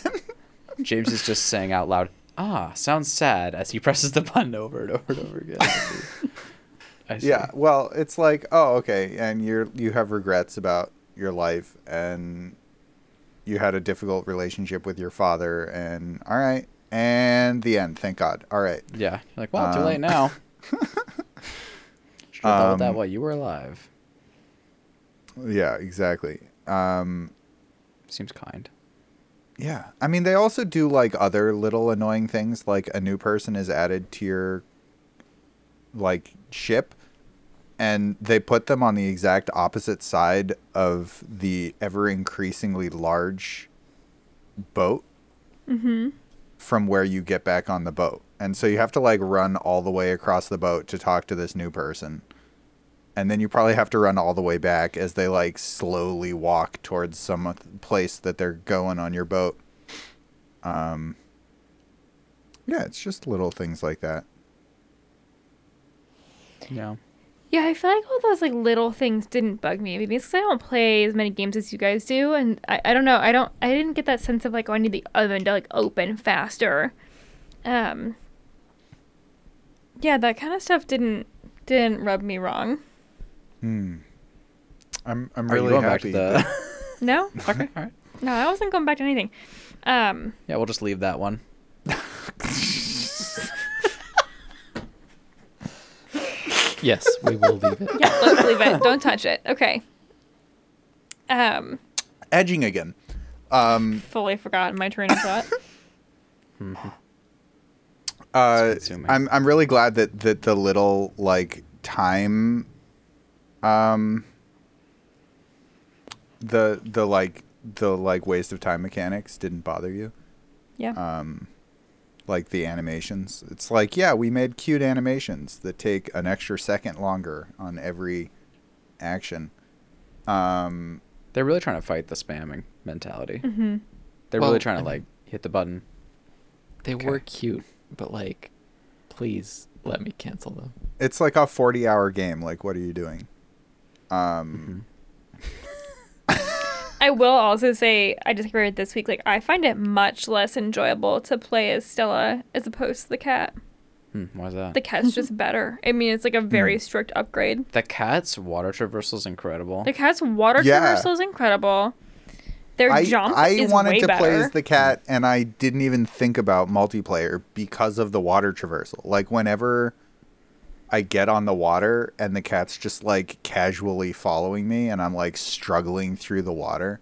James is just saying out loud, "Ah, sounds sad," as he presses the button over and over and over again. Yeah, well, it's like, oh, okay, and you're you have regrets about your life and you had a difficult relationship with your father and all right, and the end, thank God. All right. Yeah. You're like, well, too Um, late now. Should have told that Um, while you were alive. Yeah, exactly. Um Seems kind. Yeah. I mean, they also do like other little annoying things, like a new person is added to your like ship and they put them on the exact opposite side of the ever increasingly large boat Mm-hmm. from where you get back on the boat. And so you have to like run all the way across the boat to talk to this new person. And then you probably have to run all the way back as they like slowly walk towards some place that they're going on your boat. Um Yeah, it's just little things like that. Yeah. Yeah, I feel like all those like little things didn't bug me. Maybe it's because I don't play as many games as you guys do, and I, I don't know. I don't. I didn't get that sense of like oh, I need the oven to like open faster. Um. Yeah, that kind of stuff didn't didn't rub me wrong. Hmm. I'm I'm Are really going back to happy. the? that- No, okay. All right. no, I wasn't going back to anything. Um. Yeah, we'll just leave that one. Yes, we will leave it. Yeah, let's leave it. Don't touch it. Okay. Um. Edging again. Um Fully forgotten my train of thought. Uh. I'm I'm really glad that that the little like time, um, the the like the like waste of time mechanics didn't bother you. Yeah. Um, like the animations, it's like yeah, we made cute animations that take an extra second longer on every action. Um, They're really trying to fight the spamming mentality. mm-hmm. They're Well, really trying to I like hit the button. They Okay. were cute, but like, please let me cancel them. it's like a 40 hour game. Like, what are you doing? Um, I will also say I discovered this week like I find it much less enjoyable to play as Stella as opposed to the cat. Hmm, why is that? The cat's just better. I mean, it's like a very strict upgrade. The cat's water traversal is incredible. The cat's water Yeah. traversal is incredible. Their I, jump I is wanted way to better. play as the cat, and I didn't even think about multiplayer because of the water traversal. Like whenever I get on the water and the cat's just like casually following me, and I'm like struggling through the water,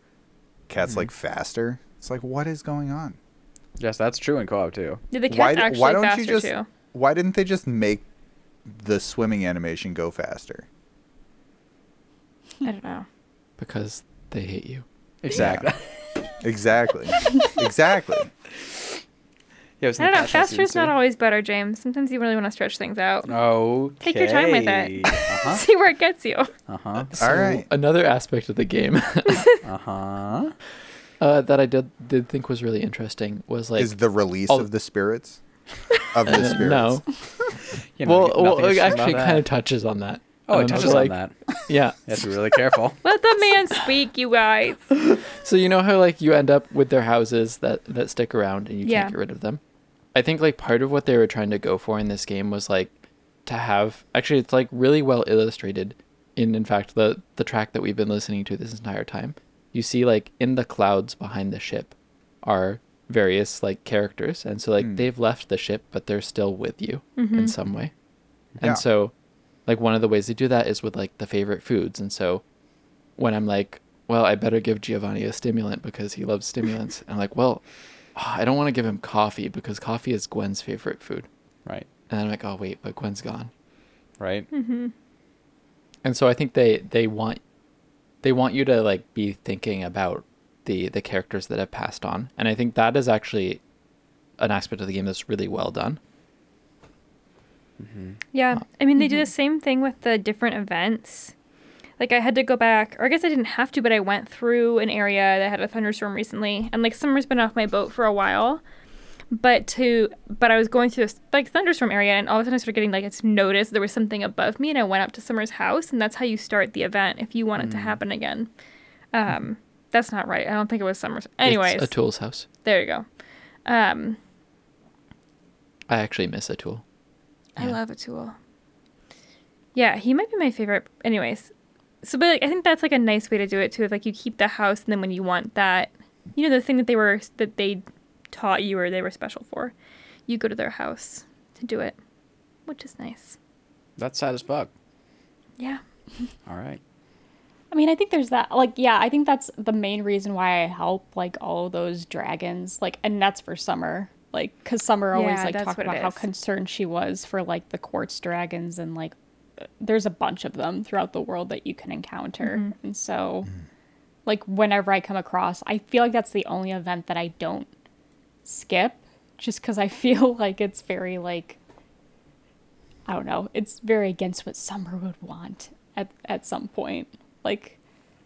cat's Mm-hmm. like faster. It's like what is going on? yes, that's true in co-op too. Yeah, the why cat's d- actually why don't faster you just too. why didn't they just make the swimming animation go faster? I don't know. because they hate you. Exactly. Exactly, exactly. Yeah, it was I don't know. patch Faster is didn't always better, James. Sometimes you really want to stretch things out. Okay. Take your time with it. Uh-huh. See where it gets you. Uh-huh. All right. Another aspect of the game Uh-huh. uh, that I did did think was really interesting was like is the release all- of the spirits of the Uh, spirits? no. You know, well, well, it interesting about actually that. kind of touches on that. Oh, it Um, touches like, on that. Yeah. You have to be really careful. Let the man speak, you guys. So you know how like you end up with their houses that that stick around and you Yeah. can't get rid of them. I think like part of what they were trying to go for in this game was like to have actually it's like really well illustrated in in fact the the track that we've been listening to this entire time. You see like in the clouds behind the ship are various like characters and so like Hmm. they've left the ship but they're still with you Mm-hmm. in some way. Yeah. And so like one of the ways they do that is with like the favorite foods and so when I'm like, well, I better give Giovanni a stimulant because he loves stimulants. And I'm like, well, I don't want to give him coffee because coffee is Gwen's favorite food. Right. And I'm like, oh wait, but Gwen's gone. Right. Mm-hmm. And so I think they they want they want you to like be thinking about the the characters that have passed on. And I think that is actually an aspect of the game that's really well done. Mm-hmm. Yeah. Uh, I mean, they do mm-hmm. the same thing with the different events. Like, I had to go back, or I guess I didn't have to, but I went through an area that had a thunderstorm recently. And, like, summer's been off my boat for a while. But to, but I was going through this, like, thunderstorm area, and all of a sudden I started getting, like, it's noticed there was something above me, and I went up to Summer's house, and that's how you start the event if you want it to happen again. Um, that's not right. I don't think it was Summer's. Anyways, It's Atul's house. there you go. Um, I actually miss Atul. I love a tool. Yeah, he might be my favorite. Anyways, so but like, I think that's like a nice way to do it too. If like you keep the house, and then when you want that, you know, the thing that they were that they taught you or they were special for, you go to their house to do it, which is nice. That's sad as fuck. Yeah. All right. I mean, I think there's that. Like, yeah, I think that's the main reason why I help like all those dragons. Like, and that's for Summer. Like, because Summer always Yeah, like talked about how concerned she was for like the quartz dragons and like there's a bunch of them throughout the world that you can encounter. Mm-hmm. And so, like, whenever I come across, I feel like that's the only event that I don't skip, just because I feel like it's very like I don't know. It's very against what Summer would want at at some point. Like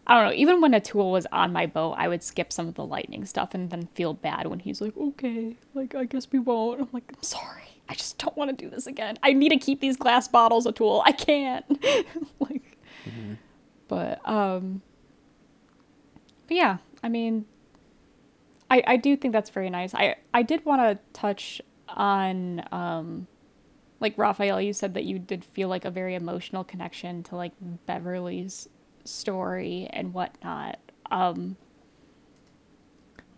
I don't know. Even when Atul was on my boat, I would skip some of the lightning stuff and then feel bad when he's like, "Okay, like I guess we won't." I'm like, "I'm sorry. I just don't want to do this again. I need to keep these glass bottles Atul. I can't." like, but um, but yeah. I mean, I I do think that's very nice. I I did want to touch on um like Raphael, you said that you did feel like a very emotional connection to like Beverly's story and whatnot. Um,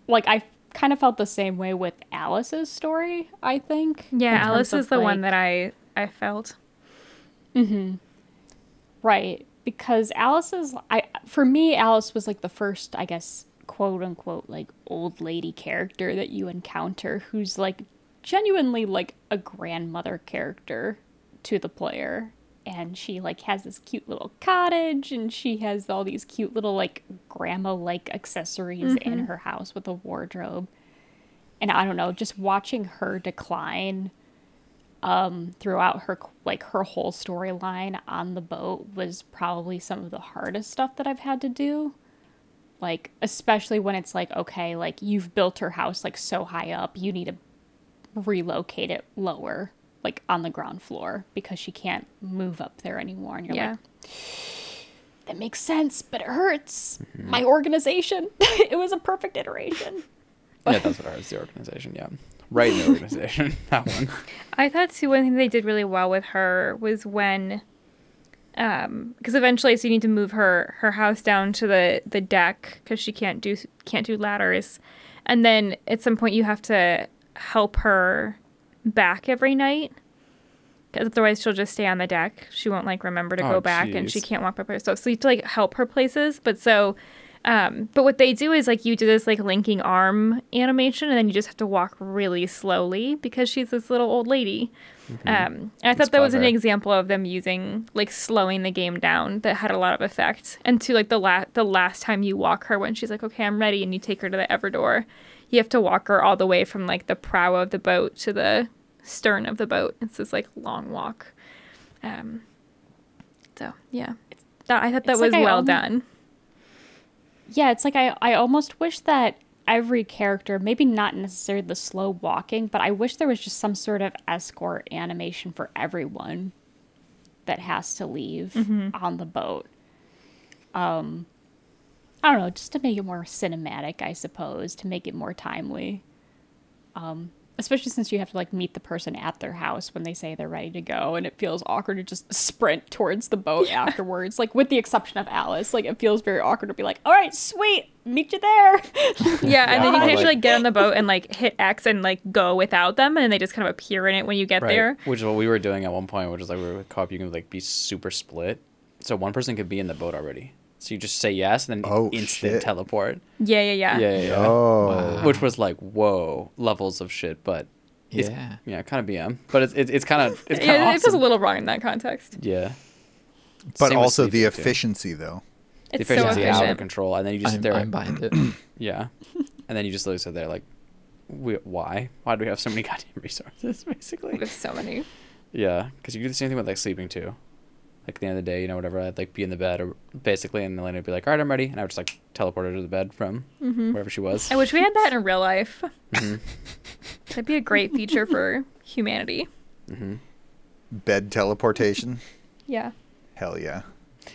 like I kind of felt the same way with Alice's story. I think. Yeah, Alice is the one that I I felt. Mm-hmm. Right, because Alice's I for me Alice was like the first, I guess, quote unquote like old lady character that you encounter who's like genuinely like a grandmother character to the player. And she like has this cute little cottage and she has all these cute little like grandma like accessories in her house with a wardrobe. And I don't know, just watching her decline um, throughout her like her whole storyline on the boat was probably some of the hardest stuff that I've had to do. Like especially when it's like okay, like you've built her house like so high up, you need to relocate it lower, like on the ground floor because she can't move up there anymore. And you're Yeah. like, that makes sense, but it hurts. My organization. it was a perfect iteration. yeah, that's what hurts the organization. Yeah. Right in the organization. that one. I thought too one thing they did really well with her was when um because eventually so you need to move her her house down to the the deck because she can't do can't do ladders and then at some point you have to help her back every night because otherwise she'll just stay on the deck. She won't like remember to Oh, go back and she can't walk by herself. So you have to like help her places but so um, but what they do is like you do this like linking arm animation, and then you just have to walk really slowly because she's this little old lady. Um, and I thought that was an example of them using like slowing the game down that had a lot of effect. And to like the last the last time you walk her when she's like, okay, I'm ready, and you take her to the Everdoor, you have to walk her all the way from like the prow of the boat to the stern of the boat. It's this like long walk. Um, so yeah, that, I thought that It's was like well almo- done. Yeah, it's like I, I almost wish that every character, maybe not necessarily the slow walking, but I wish there was just some sort of escort animation for everyone that has to leave on the boat. Um I don't know, just to make it more cinematic, I suppose, to make it more timely. Um especially since you have to like meet the person at their house when they say they're ready to go and it feels awkward to just sprint towards the boat afterwards like with the exception of alice like it feels very awkward to be like all right sweet meet you there Yeah, and then you Yeah, can actually like- like get on the boat and like hit X and like go without them, and they just kind of appear in it when you get Right. there. Which is what we were doing at one point, which is like we were with co-op, you can like be super split. So one person could be in the boat already. So you just say yes and then Oh, instant shit. teleport. Yeah, yeah, yeah. Yeah, yeah, yeah. Oh. Which was like, whoa, levels of shit, but it's, Yeah. yeah, kind of BM. But it's it's, it's kind of it's kind of Yeah, awesome. it feels a little wrong in that context. Yeah. but Same also the sleeping, too. efficiency though. The It's so efficiency out of control, and then you just sit I'm, there. I'm behind it. Yeah. and then you just literally sit there like, we, why? Why do we have so many goddamn resources, basically? There's so many. Yeah, because you do the same thing with like sleeping too. Like at the end of the day, you know, whatever, I'd like be in the bed or basically, and Elena would be like, all right, I'm ready. And I would just like teleport her to the bed from wherever she was. I wish we had that in real life. Mhm. That'd be a great feature for humanity. Mhm. Bed teleportation. Yeah. Hell yeah.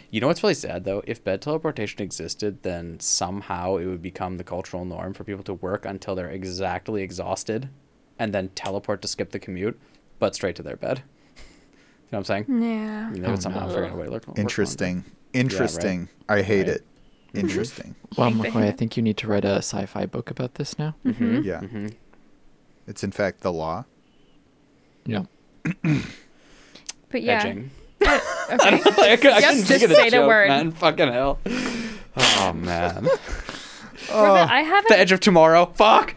You know what's really sad though? If bed teleportation existed, then somehow it would become the cultural norm for people to work until they're exactly exhausted and then teleport to skip the commute, but straight to their bed. You know what I'm saying? Yeah. I mean, they Oh, would somehow no. figure out a way to work. work around it. Interesting. Interesting. I hate Right. it. Interesting. Well, Think McCoy, I think you need to write a sci-fi book about this now. Mhm, Yeah. mhm. It's in fact the law. Yeah. But yeah. Edging. Okay. I, could- I Yep, couldn't just think of the say the joke, word. man. Fucking hell. Oh man. Robert, I haven't. the Edge of Tomorrow. Fuck.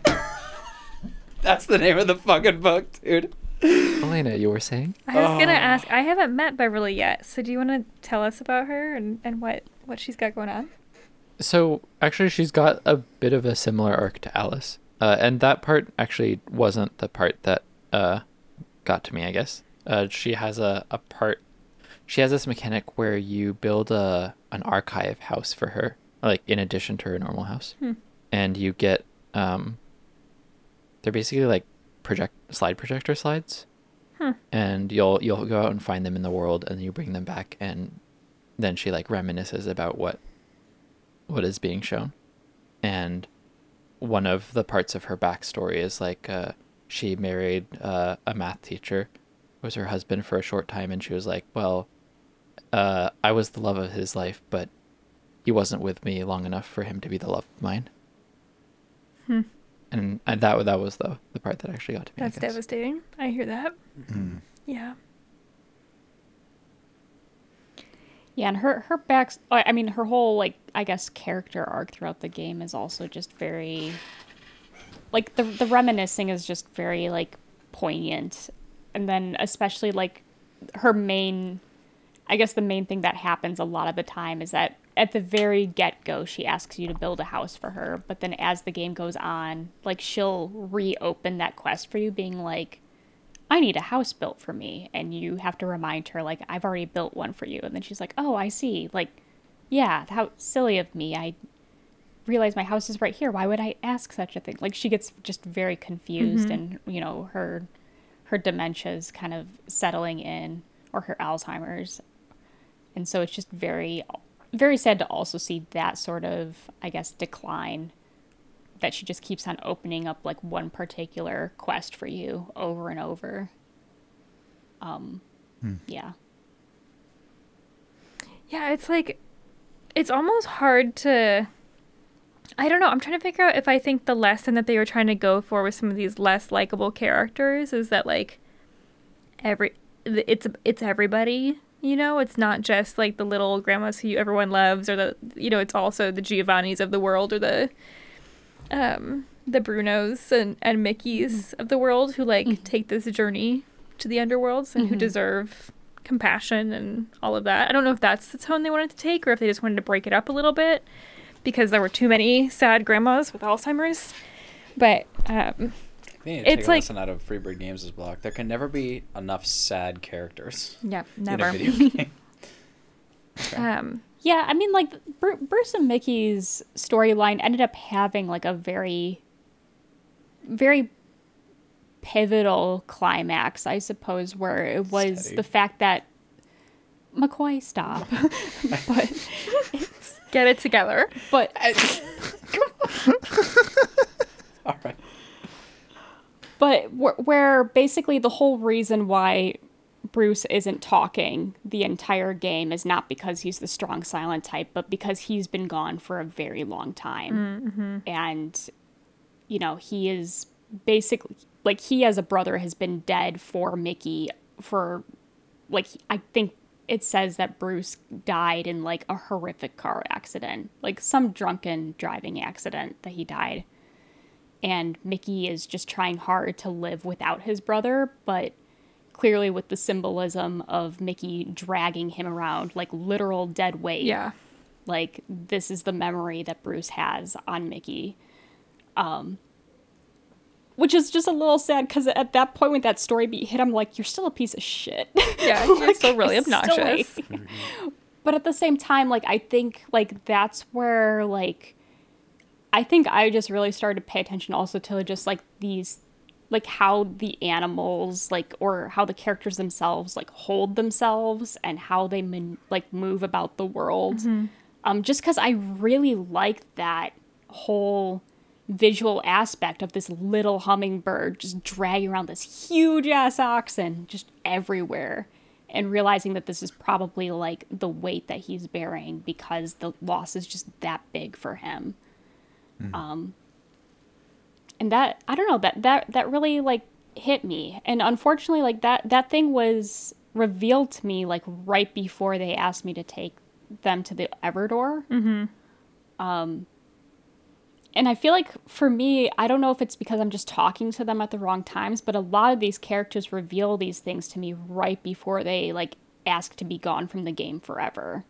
That's the name of the fucking book, dude. Elena, you were saying? I was gonna Oh. ask. I haven't met Beverly yet, so do you want to tell us about her and, and what what she's got going on? So actually, she's got a bit of a similar arc to Alice, uh, and that part actually wasn't the part that uh, got to me. I guess uh, she has a, a part. She has this mechanic where you build a an archive house for her, like in addition to her normal house, Hmm. and you get um. They're basically like project slide projector slides, Hmm. and you'll you'll go out and find them in the world, and you bring them back, and then she like reminisces about what what is being shown. And one of the parts of her backstory is like uh, she married uh, a math teacher, was her husband for a short time, and she was like, "Well, uh, I was the love of his life, but he wasn't with me long enough for him to be the love of mine." Hmm. And, and that that was the the part that actually got to me. That's guess. devastating. I hear that. Mm. Yeah. Yeah, and her her back. I mean, her whole like I guess character arc throughout the game is also just very, like the the reminiscing is just very like poignant, and then especially like her main, I guess the main thing that happens a lot of the time is that at the very get go she asks you to build a house for her, but then as the game goes on, like she'll reopen that quest for you, being like. I need a house built for me. And you have to remind her, like, I've already built one for you. And then she's like, oh, I see. Like, yeah, how silly of me. I realize my house is right here. Why would I ask such a thing? Like, she gets just very confused mm-hmm. and, you know, her her dementia's kind of settling in or her Alzheimer's. And so it's just very very sad to also see that sort of, I guess, decline that she just keeps on opening up like one particular quest for you over and over. Um, yeah. Yeah, it's like it's almost hard to I don't know. I'm trying to figure out if I think the lesson that they were trying to go for with some of these less likable characters is that like every it's it's everybody, you know? It's not just like the little grandmas who everyone loves or the you know, it's also the Giovannis of the world or the um the Brunos and and Mickeys of the world who like take this journey to the underworlds and who Mhm. deserve compassion and all of that. I don't know if that's the tone they wanted to take or if they just wanted to break it up a little bit because there were too many sad grandmas with Alzheimer's. But um, They need to It's take a like- lesson out of Freebird Games' block. There can never be enough sad characters yeah, in never. a video game. Okay. um, Yeah, I mean, like Bru- Bruce and Mickey's storyline ended up having like a very, very pivotal climax, I suppose, where it was Steady. the fact that McCoy stop, but get it together. but All right. But wh- where basically the whole reason why Bruce isn't talking the entire game is not because he's the strong silent type, but because he's been gone for a very long time. Mm-hmm. And, you know, he is basically like he as a brother has been dead for Mickey for like I think it says that Bruce died in like a horrific car accident, like some drunken driving accident that he died. And Mickey is just trying hard to live without his brother, but clearly with the symbolism of Mickey dragging him around like literal dead weight. Yeah. Like this is the memory that Bruce has on Mickey. Um which is just a little sad because at that point when that story beat hit, I'm like, you're still a piece of shit. Yeah, you're still really obnoxious. but at the same time, like I think like that's where like I think I just really started to pay attention also to just like these like how the animals like or how the characters themselves like hold themselves and how they man- like move about the world. Um just because i really like that whole visual aspect of this little hummingbird just dragging around this huge ass oxen just everywhere and realizing that this is probably like the weight that he's bearing because the loss is just that big for him um and that i don't know that that that really like hit me. And unfortunately like that that thing was revealed to me like right before they asked me to take them to the everdoor mm-hmm. um and i feel like for me i don't know if it's because i'm just talking to them at the wrong times but a lot of these characters reveal these things to me right before they like ask to be gone from the game forever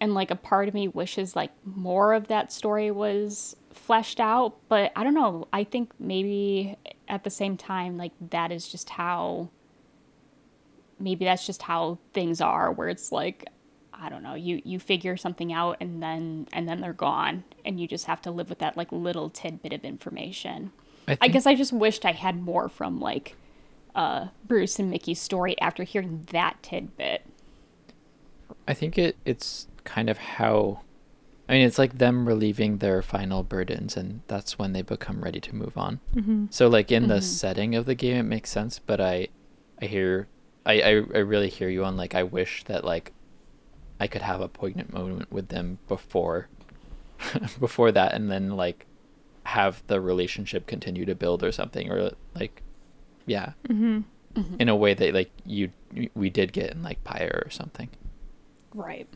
and like a part of me wishes like more of that story was fleshed out but i don't know. I think maybe at the same time like that is just how maybe that's just how things are where it's like i don't know you you figure something out and then and then they're gone and you just have to live with that like little tidbit of information. I, i guess i just wished i had more from like uh bruce and mickey's story after hearing that tidbit. I think it it's kind of how I mean it's like them relieving their final burdens and that's when they become ready to move on. Mm-hmm. So like in the Mhm. setting of the game it makes sense, but I I hear I, I I really hear you on like I wish that like I could have a poignant moment with them before before that and then like have the relationship continue to build or something or like yeah Mm-hmm. in a way that like you we did get in like Pyre or something. right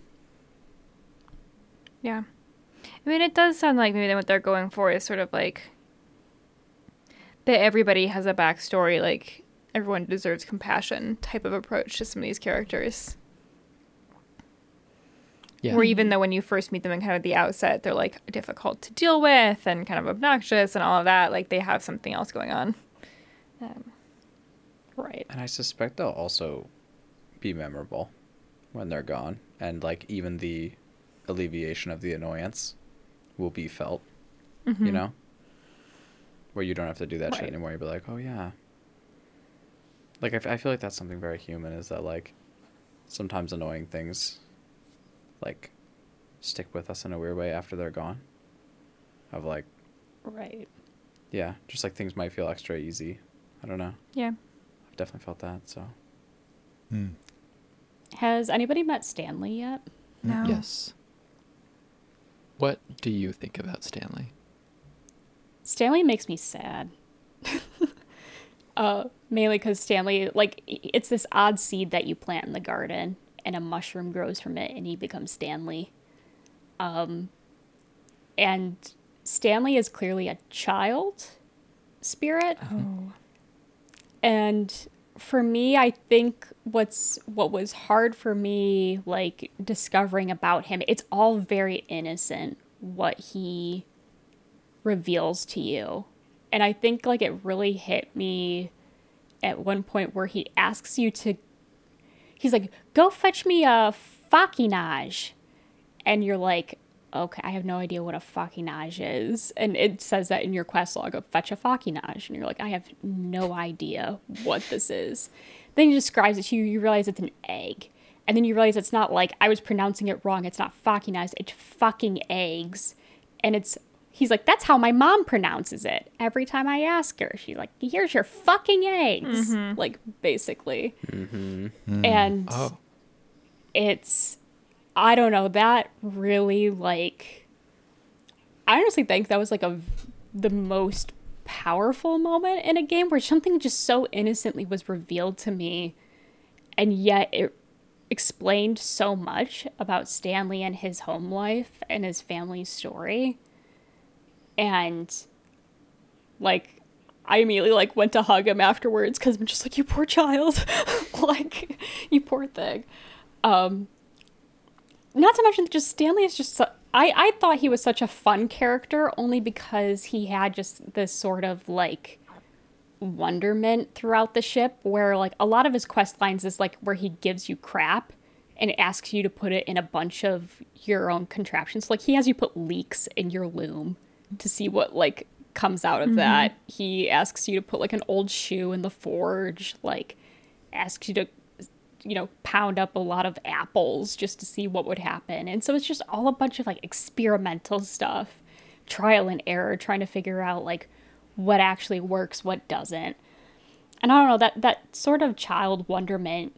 Yeah. I mean, it does sound like maybe then what they're going for is sort of like that everybody has a backstory, like everyone deserves compassion type of approach to some of these characters. Yeah. Where even though when you first meet them in kind of the outset, they're like difficult to deal with and kind of obnoxious and all of that, like they have something else going on. Um, right And I suspect they'll also be memorable when they're gone. And like even the alleviation of the annoyance will be felt, Mm-hmm. you know? Where you don't have to do that shit anymore. You'll be like, oh yeah. Like I, f- I feel like that's something very human is that like sometimes annoying things like stick with us in a weird way after they're gone. Of like, right yeah, just like things might feel extra easy. I don't know. Yeah. I've definitely felt that. So Hmm. has anybody met stanley yet No. Yes. What do you think about Stanley? Stanley makes me sad. uh, mainly because Stanley, like, it's this odd seed that you plant in the garden, and a mushroom grows from it, and he becomes Stanley. Um, and Stanley is clearly a child spirit, Oh. and for me, I think what's what was hard for me, like discovering about him, it's all very innocent. What he reveals to you. And I think like it really hit me at one point where he asks you to he's like, "Go fetch me a fakinage." And you're like, "Okay, I have no idea what a fakinage is." And it says that in your quest log of fetch a fakinage and you're like, "I have no idea what this is." Then he describes it to you, you realize it's an egg. And then you realize it's not like I was pronouncing it wrong. It's not fakinage, it's fucking eggs and it's he's like, that's how my mom pronounces it. Every time I ask her, she's like, here's your fucking eggs. Mm-hmm. Like, basically. Mm-hmm. And Oh. it's, I don't know, that really, like, I honestly think that was like a, the most powerful moment in a game where something just so innocently was revealed to me and yet it explained so much about Stanley and his home life and his family story. And like I immediately like went to hug him afterwards cuz I'm just like you poor child. like you poor thing. Um not to mention just Stanley is just su- I I thought he was such a fun character only because he had just this sort of like wonderment throughout the ship where like a lot of his quest lines is like where he gives you crap and asks you to put it in a bunch of your own contraptions. Like he has you put leaks in your loom to see what like comes out of mm-hmm. that. He asks you to put like an old shoe in the forge like asks you to you know pound up a lot of apples just to see what would happen. And so it's just all a bunch of like experimental stuff trial and error trying to figure out like what actually works what doesn't. And i don't know that that sort of child wonderment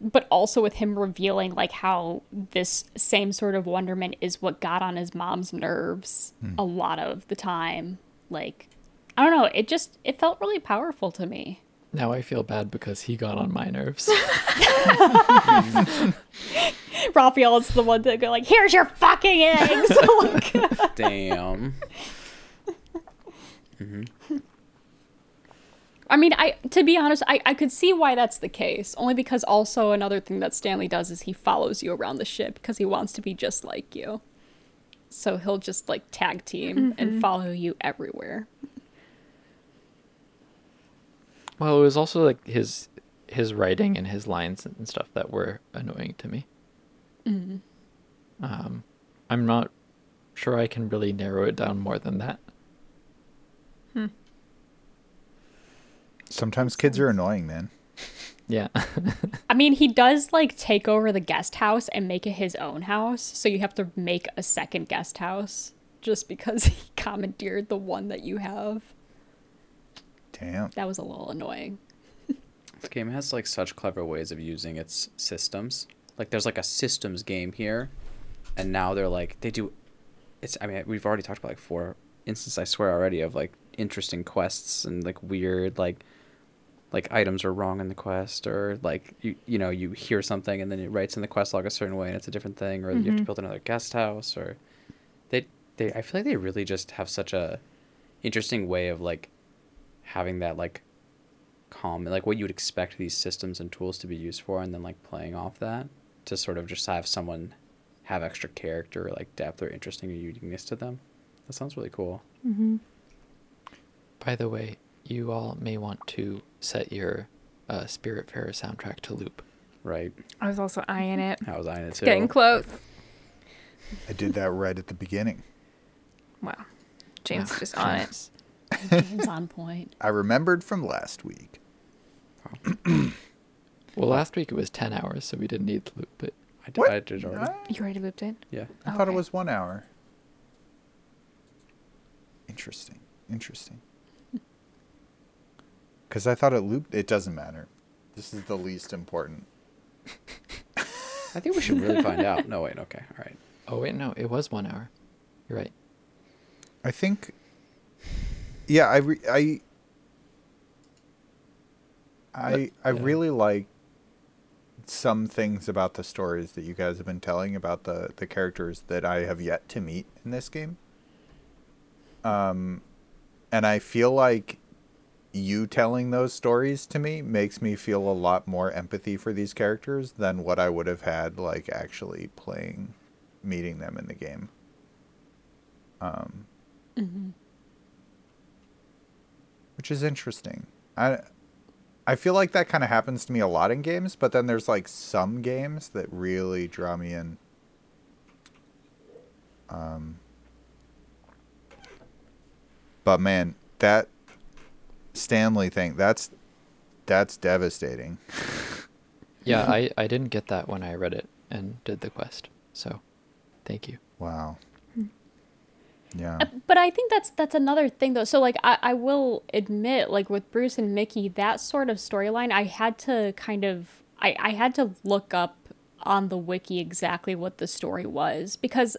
but also with him revealing like how this same sort of wonderment is what got on his mom's nerves hmm. a lot of the time. Like i don't know it just it felt really powerful to me Now I feel bad because he got on my nerves. Raphael is the one that go like, "Here's your fucking eggs." like, Damn. Mm-hmm. I mean, I to be honest, I, I could see why that's the case. Only because also another thing that Stanley does is he follows you around the ship because he wants to be just like you. So he'll just like tag team and mm-hmm. follow you everywhere. Well, it was also like his his writing and his lines and stuff that were annoying to me. Um, I'm not sure I can really narrow it down more than that. Hmm. Sometimes kids are annoying, man. Yeah. I mean, he does like take over the guest house and make it his own house. So you have to make a second guest house just because he commandeered the one that you have. Damn. That was a little annoying. This game has like such clever ways of using its systems. Like there's like a systems game here, and now they're like they do. It's I mean we've already talked about like four instances I swear already of like interesting quests and like weird like like items are wrong in the quest or like you you know you hear something and then it writes in the quest log a certain way and it's a different thing or you have to mm-hmm. build another guest house or they they I feel like they really just have such a interesting way of like having that like calm like what you would expect these systems and tools to be used for and then like playing off that to sort of just have someone have extra character or like depth or interesting or uniqueness to them that sounds really cool By the way, you all may want to set your uh, Spiritfarer soundtrack to loop. right I was also eyeing it. how was i in it too Getting close. I did that right at the beginning. Wow. James is just on it. Jeez. James on point. I remembered from last week. Well, last week it was 10 hours, so we didn't need to loop it. i did, What? I did already I, You already looped it? yeah I thought it Okay. was one hour. Interesting. Interesting. Because I thought it looped. It doesn't matter. This is the least important. i think we should really find out no wait okay all right Oh, wait, no, it was one hour. You're right. I think. Yeah, I re- I. I I yeah. really like some things about the stories that you guys have been telling about the the characters that I have yet to meet in this game. Um, and I feel like you telling those stories to me makes me feel a lot more empathy for these characters than what I would have had like actually playing meeting them in the game. Um, which is interesting. I I feel like that kind of happens to me a lot in games, but then there's like some games that really draw me in. Um, but man, that Stanley thing, that's that's devastating. Yeah, I, I didn't get that when I read it and did the quest. So, thank you. Wow. Yeah. But I think that's that's another thing though. So like I, I will admit, like with Bruce and Mickey, that sort of storyline, I had to kind of I, I had to look up on the wiki exactly what the story was because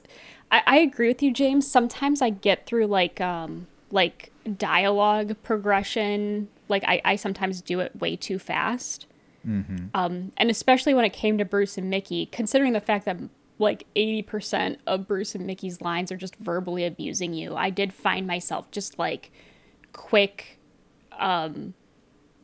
I, I agree with you, James. Sometimes I get through like um like dialogue progression, like I, I sometimes do it way too fast. Um, and especially when it came to Bruce and Mickey, considering the fact that like 80% of Bruce and Mickey's lines are just verbally abusing you, I did find myself just like quick, um,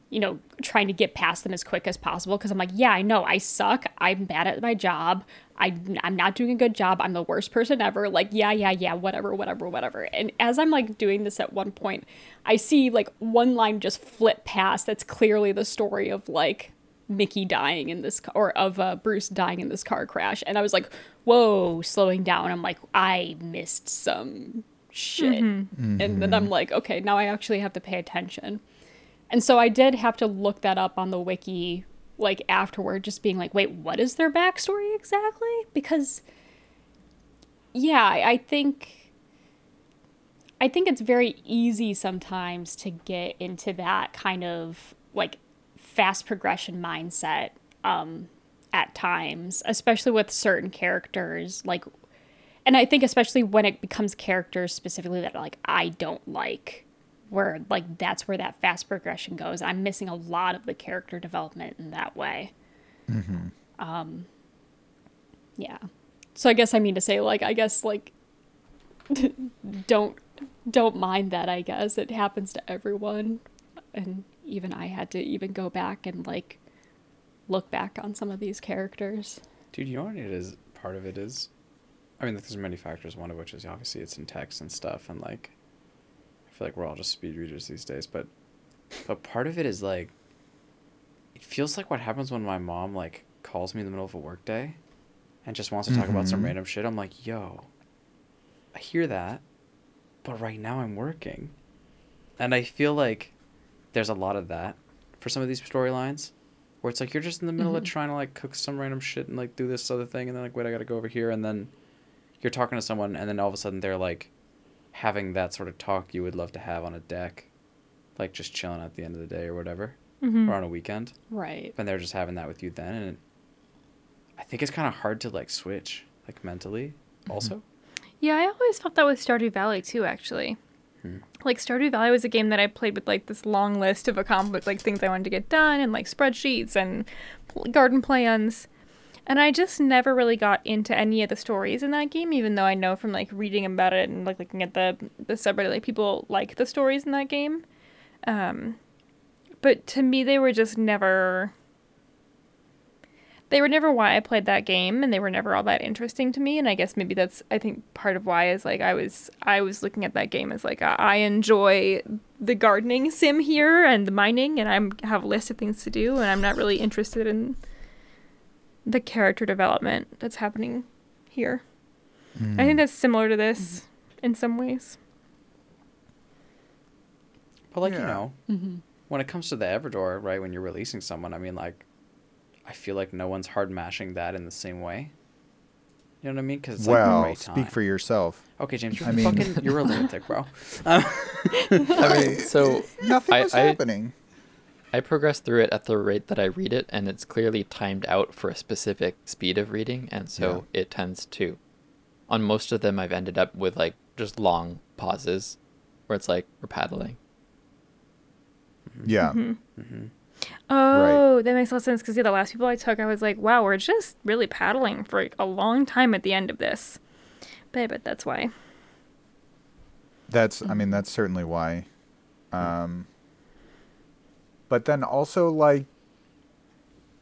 you know, trying to get past them as quick as possible because I'm like, yeah, I know I suck. I'm bad at my job. I, I'm not doing a good job. I'm the worst person ever. Like, yeah, yeah, yeah, whatever, whatever, whatever. And as I'm like doing this at one point, I see like one line just flip past that's clearly the story of like Mickey dying in this ca- or of uh, Bruce dying in this car crash, and I was like, "Whoa!" Slowing down, I'm like, I missed some shit, and then I'm like, okay, now I actually have to pay attention, and so I did have to look that up on the wiki like afterward, just being like, wait, what is their backstory exactly? Because yeah, I, I think I think it's very easy sometimes to get into that kind of like fast progression mindset um, at times, especially with certain characters. Like, and I think especially when it becomes characters specifically that like I don't like, where like that's where that fast progression goes. I'm missing a lot of the character development in that way. Um, yeah. So I guess I mean to say like I guess like don't don't mind that i guess it happens to everyone and even i had to even go back and like look back on some of these characters Dude, you know what it is? Part of it is, I mean, there's many factors. One of which is obviously it's in text and stuff, and like, I feel like we're all just speed readers these days. But, but part of it is like, it feels like what happens when my mom like calls me in the middle of a workday, and just wants to talk about some Mhm. random shit. I'm like, yo, I hear that, but right now I'm working, and I feel like there's a lot of that for some of these storylines where it's like you're just in the middle of Mhm. trying to like cook some random shit and like do this other thing and then like wait I gotta go over here and then you're talking to someone and then all of a sudden they're like having that sort of talk you would love to have on a deck, like just chilling at the end of the day or whatever, Mhm. or on a weekend, right and they're just having that with you then and I think it's kind of hard to like switch like mentally also. Yeah, I always felt that with Stardew Valley too, actually. Like Stardew Valley was a game that I played with like this long list of accomplished like things I wanted to get done and like spreadsheets and garden plans. And I just never really got into any of the stories in that game, even though I know from like reading about it and like looking at the the subreddit, like people like the stories in that game. Um, but to me, they were just never. They were never why I played that game, and they were never all that interesting to me. And I guess maybe that's I think part of why is like I was I was looking at that game as like I I enjoy the gardening sim here and the mining, and I'm have a list of things to do, and I'm not really interested in the character development that's happening here. I think that's similar to this in some ways. But like you know, mm-hmm. when it comes to the Everdoor, right, when you're releasing someone, I mean, like, I feel like no one's hard mashing that in the same way. You know what I mean? Because it's like the well, right speak time. for yourself. Okay, James, you're I mean- fucking you're a lunatic, bro. Um, I mean, so Nothing I- was I- happening. I progress through it at the rate that I read it, and it's clearly timed out for a specific speed of reading, and so it tends to. On most of them, I've ended up with like just long pauses, where it's like we're paddling. Yeah. mhm. Oh, that makes a lot of sense because yeah, the last people I took, I was like, wow, we're just really paddling for like, a long time at the end of this. But I bet that's why. That's I mean that's certainly why. Um but then also like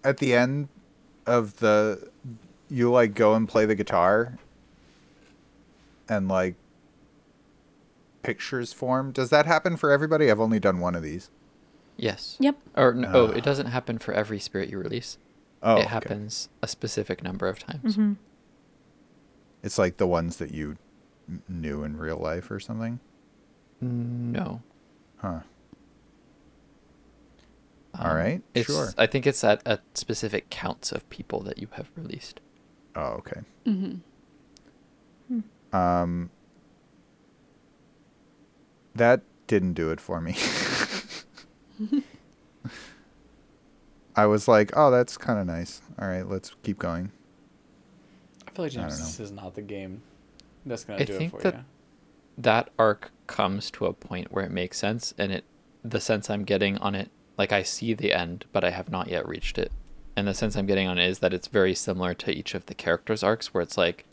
at the end of the you like go and play the guitar and like pictures form. Does that happen for everybody? I've only done one of these. Yes. yep Or no, oh, Ah. it doesn't happen for every spirit you release. Oh, it okay. happens a specific number of times. Mm-hmm. It's like the ones that you n- knew in real life or something. No. Huh. Um, All right, It's, sure. I think it's at, at specific counts of people that you have released. Oh, okay. mm-hmm. Um that didn't do it for me. I was like, oh, that's kind of nice. All right, let's keep going. I feel like I James, don't this is not the game that's gonna I do it think for that- you. that arc comes to a point where it makes sense and it the sense i'm getting on it like i see the end but i have not yet reached it and the sense i'm getting on it is that it's very similar to each of the characters arcs where it's like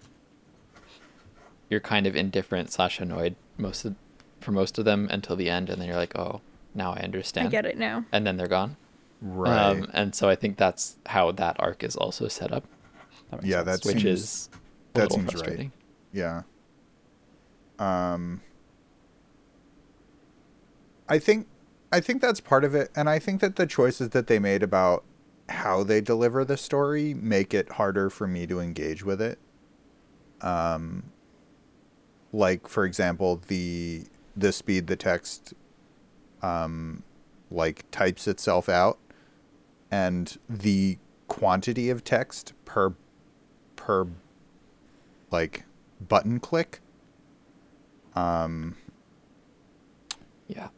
you're kind of indifferent slash annoyed most of for most of them until the end and then you're like oh now i understand I get it now. and then they're gone Right. um, and so i think that's how that arc is also set up That Yeah, sense. That which seems- is a that little seems right. Yeah. Um I think I think that's part of it and I think that the choices that they made about how they deliver the story make it harder for me to engage with it. Um like for example the the speed the text um like types itself out and the quantity of text per per like button click um yeah.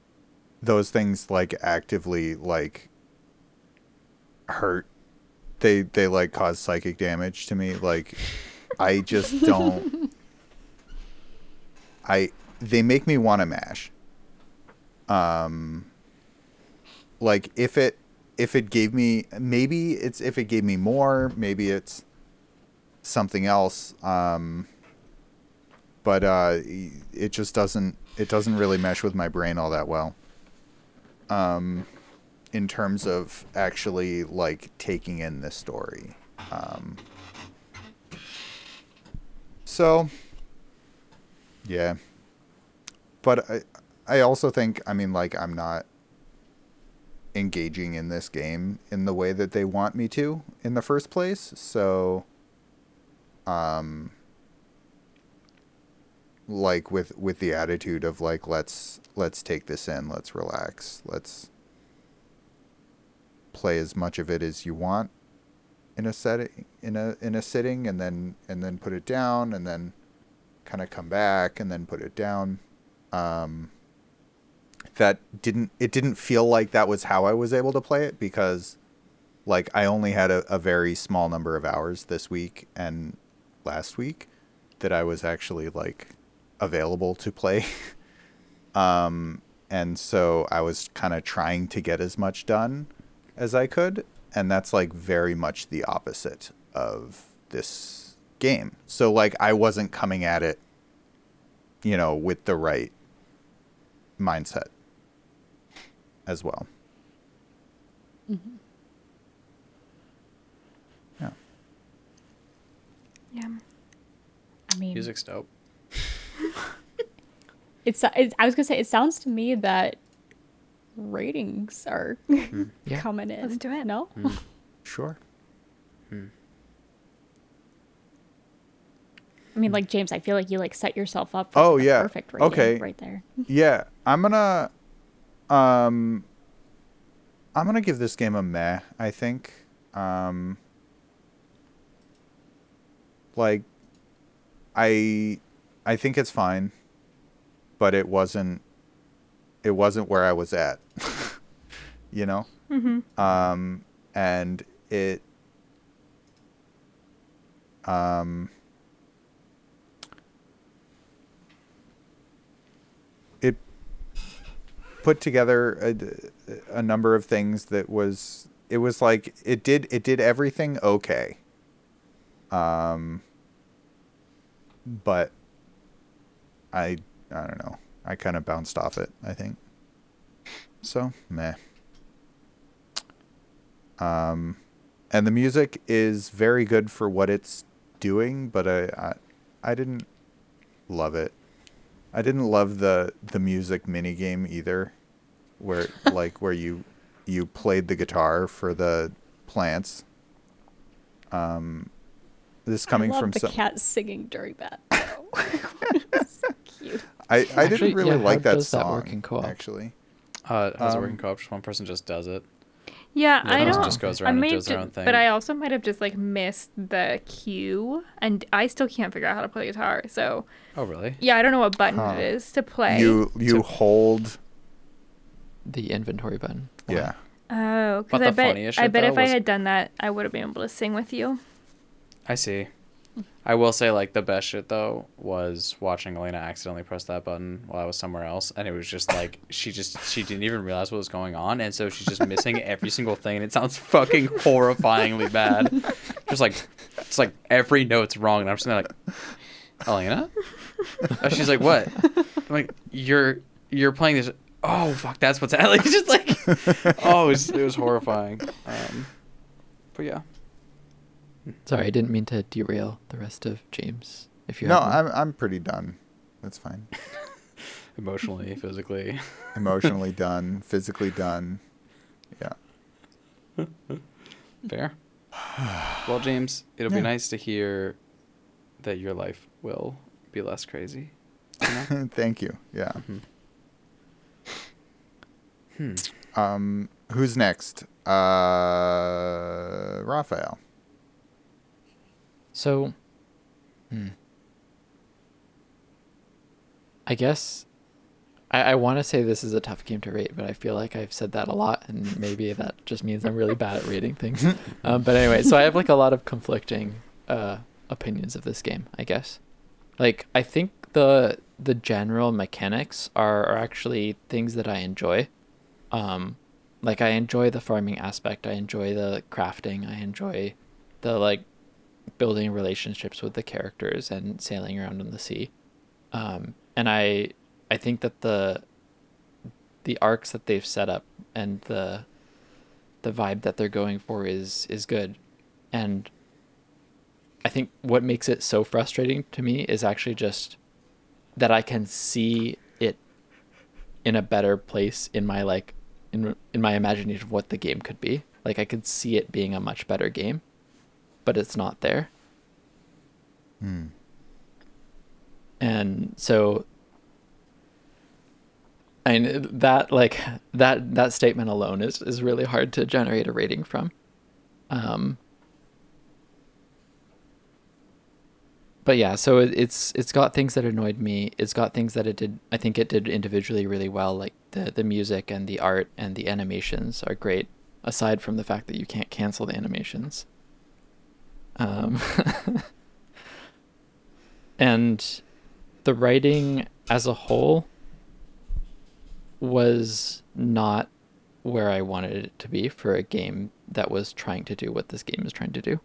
those things like actively like hurt. They they like cause psychic damage to me. Like i just don't i they make me want to mash um like if it if it gave me maybe it's if it gave me more maybe it's something else um but uh it just doesn't it doesn't really mesh with my brain all that well um in terms of actually like taking in the story um. So yeah. But i i also think i mean like i'm not engaging in this game in the way that they want me to in the first place. So um like with with the attitude of like let's let's take this in let's relax let's play as much of it as you want in a setting in a in a sitting and then and then put it down and then kind of come back and then put it down. Um that didn't it didn't feel like that was how I was able to play it because like I only had a, a very small number of hours this week and last week that I was actually like available to play. um, and so I was kind of trying to get as much done as I could. And that's like very much the opposite of this game. So, like, I wasn't coming at it, you know, with the right mindset as well. Mm-hmm. Yeah. Yeah. I mean, Music's dope. it's, it's. I was gonna say it sounds to me that ratings are mm-hmm. Yeah. coming in. Let's do it. No. Mm-hmm. Sure. Hmm. I mean, like James, I feel like you like set yourself up. For Oh, a yeah. perfect rating Okay. right there. Yeah, I'm gonna um I'm gonna give this game a meh, I think. Um like I I think it's fine, but it wasn't it wasn't where I was at. you know? Mm-hmm. um, and it um, put together a, a number of things that was it was like it did it did everything okay. Um but i i don't know. I kind of bounced off it i think. So meh. Um, and the music is very good for what it's doing, but I, I, I didn't love it. I didn't love the the music mini game either, where like where you you played the guitar for the plants. Um, this coming I love from the some. cat singing during that. though. So cute. I, I Actually, didn't really yeah, how like that does that song work in co-op? actually. Uh, how's it work in Um, co-op? Just one person just does it. Yeah, Yeah, I don't. just goes I around and may does their own thing. But I also might have just like missed the cue, and I still can't figure out how to play guitar. So Oh, really? yeah, I don't know what button Huh. it is to play. You you So- hold. The inventory button. Yeah. Oh, because I bet I bet though, if I was- had done that, I would have been able to sing with you. I see. I will say, like, the best shit, though, was watching Elena accidentally press that button while I was somewhere else. And it was just like, she just, she didn't even realize what was going on. And so she's just missing every single thing. And it sounds fucking horrifyingly bad. Just like, it's like every note's wrong. And I'm just like, Elena? And she's like, what? I'm like, you're, you're playing this. Oh, fuck, that's what's happening. Like, just like, oh, it was, it was horrifying. Um, but yeah. Sorry, I didn't mean to derail the rest of James. If you No, have more. I'm I'm pretty done. That's fine. Emotionally, physically. Emotionally done, physically done. Yeah. Fair. Well, James, it'll Yeah. be nice to hear that your life will be less crazy. You know? Thank you. Yeah. Hmm. Um, who's next? Uh, Raphael. So, hmm. I guess I, I want to say this is a tough game to rate, but I feel like I've said that a lot, and maybe that just means I'm really bad at rating things. um, but anyway, so I have like a lot of conflicting uh, opinions of this game. I guess, like I think the the general mechanics are, are actually things that I enjoy. Um, like I enjoy the farming aspect. I enjoy the crafting. I enjoy the like building relationships with the characters and sailing around on the sea. Um, and I I think that the the arcs that they've set up and the the vibe that they're going for is is good. And I think what makes it so frustrating to me is actually just that I can see it in a better place in my like in in my imagination of what the game could be. Like I could see it being a much better game, but it's not there. Hmm. and so I mean that like that that statement alone is is really hard to generate a rating from. Um, but yeah, so it, it's it's got things that annoyed me. It's got things that it did. I think it did individually really well. Like the the music and the art and the animations are great. Aside from the fact that you can't cancel the animations. Um, and the writing as a whole was not where I wanted it to be for a game that was trying to do what this game is trying to do.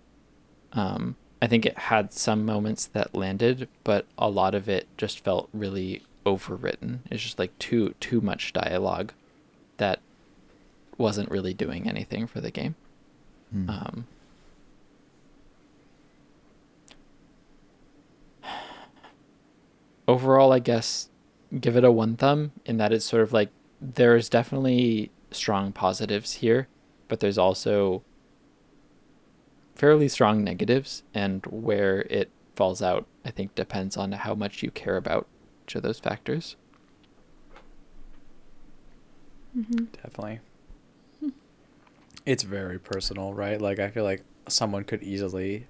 Um, I think it had some moments that landed, but a lot of it just felt really overwritten. It's just like too too much dialogue that wasn't really doing anything for the game. Hmm. Um, overall, I guess give it a one thumb in that it's sort of like there's definitely strong positives here, but there's also fairly strong negatives, and where it falls out, I think, depends on how much you care about each of those factors. Definitely. It's very personal, right? Like I feel like someone could easily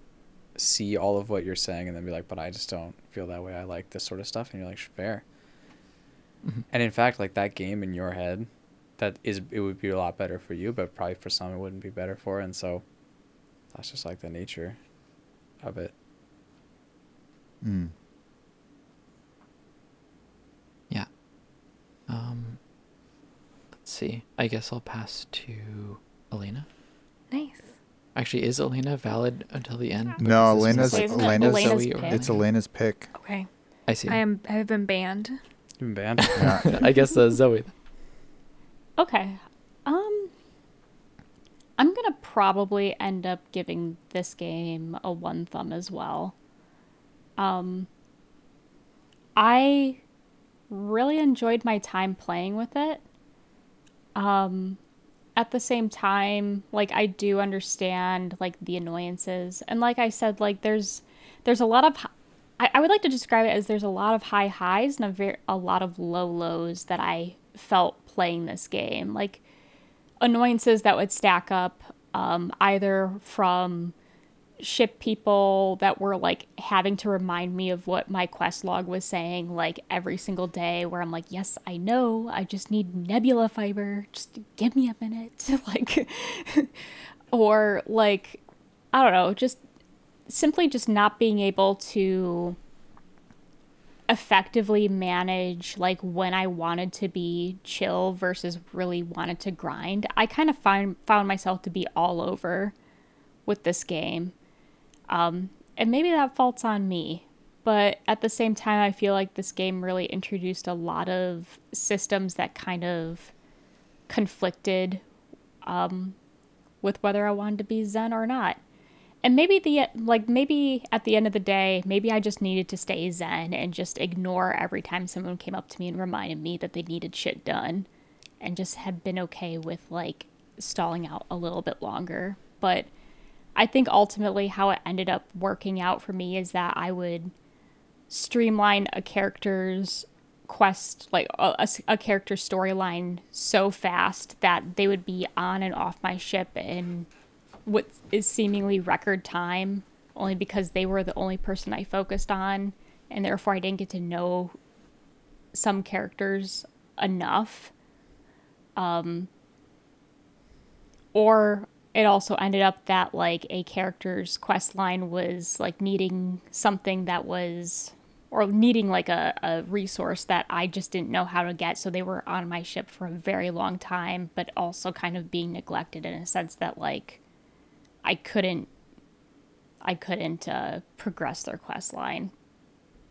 see all of what you're saying and then be like, "But I just don't feel that way. I like this sort of stuff." And you're like, "Fair." Mhm. And in fact, like that game in your head, that is it would be a lot better for you, but probably for some it wouldn't be better for. And so that's just like the nature of it. Hmm. Yeah. Um, let's see. I guess I'll pass to Elena. Nice. Actually, is Elena valid until the end? No, Because this is Elena's like Elena's, Elena's Zoe pick? it's Elena's pick. Okay. I see. I am. I have been banned. You've been banned. Yeah. I guess uh, Zoe. Okay. Um I'm going to probably end up giving this game a one thumb as well. Um I really enjoyed my time playing with it. Um at the same time, like I do understand like the annoyances. And like I said, like there's there's a lot of I, I would like to describe it as there's a lot of high highs and a very a lot of low lows that I felt playing this game. Like annoyances that would stack up um, either from ship people that were like having to remind me of what my quest log was saying like every single day where I'm like yes I know. I just need nebula fiber. Just give me a minute. Like or like I don't know just simply just not being able to effectively manage like when I wanted to be chill versus really wanted to grind. I kind of find found myself to be all over with this game. Um, and maybe that fault's on me. But at the same time, I feel like this game really introduced a lot of systems that kind of conflicted um, with whether I wanted to be Zen or not and maybe the like maybe at the end of the day maybe i just needed to stay zen and just ignore every time someone came up to me and reminded me that they needed shit done and just had been okay with like stalling out a little bit longer. But i think ultimately how it ended up working out for me is that i would streamline a character's quest like a, a, character storyline so fast that they would be on and off my ship in what is seemingly record time only because they were the only person I focused on and therefore I didn't get to know some characters enough. Um, or it also ended up that like a character's quest line was like needing something that was or needing like a, a resource that I just didn't know how to get. So they were on my ship for a very long time, but also kind of being neglected in a sense that like I couldn't I couldn't uh, progress their quest line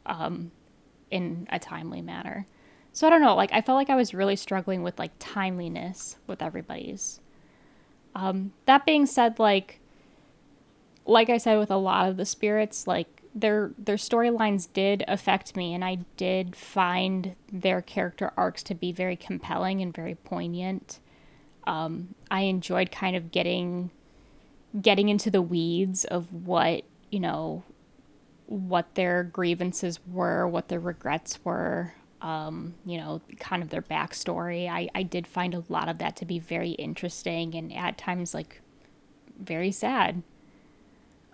um, in a timely manner. So I don't know. Like I felt like I was really struggling with like timeliness with everybody's. Um, that being said, like like I said with a lot of the spirits, like their their storylines did affect me, and I did find their character arcs to be very compelling and very poignant. Um, I enjoyed kind of getting getting into the weeds of what, you know, what their grievances were, what their regrets were, um, you know, kind of their backstory. I, I did find a lot of that to be very interesting and at times like very sad.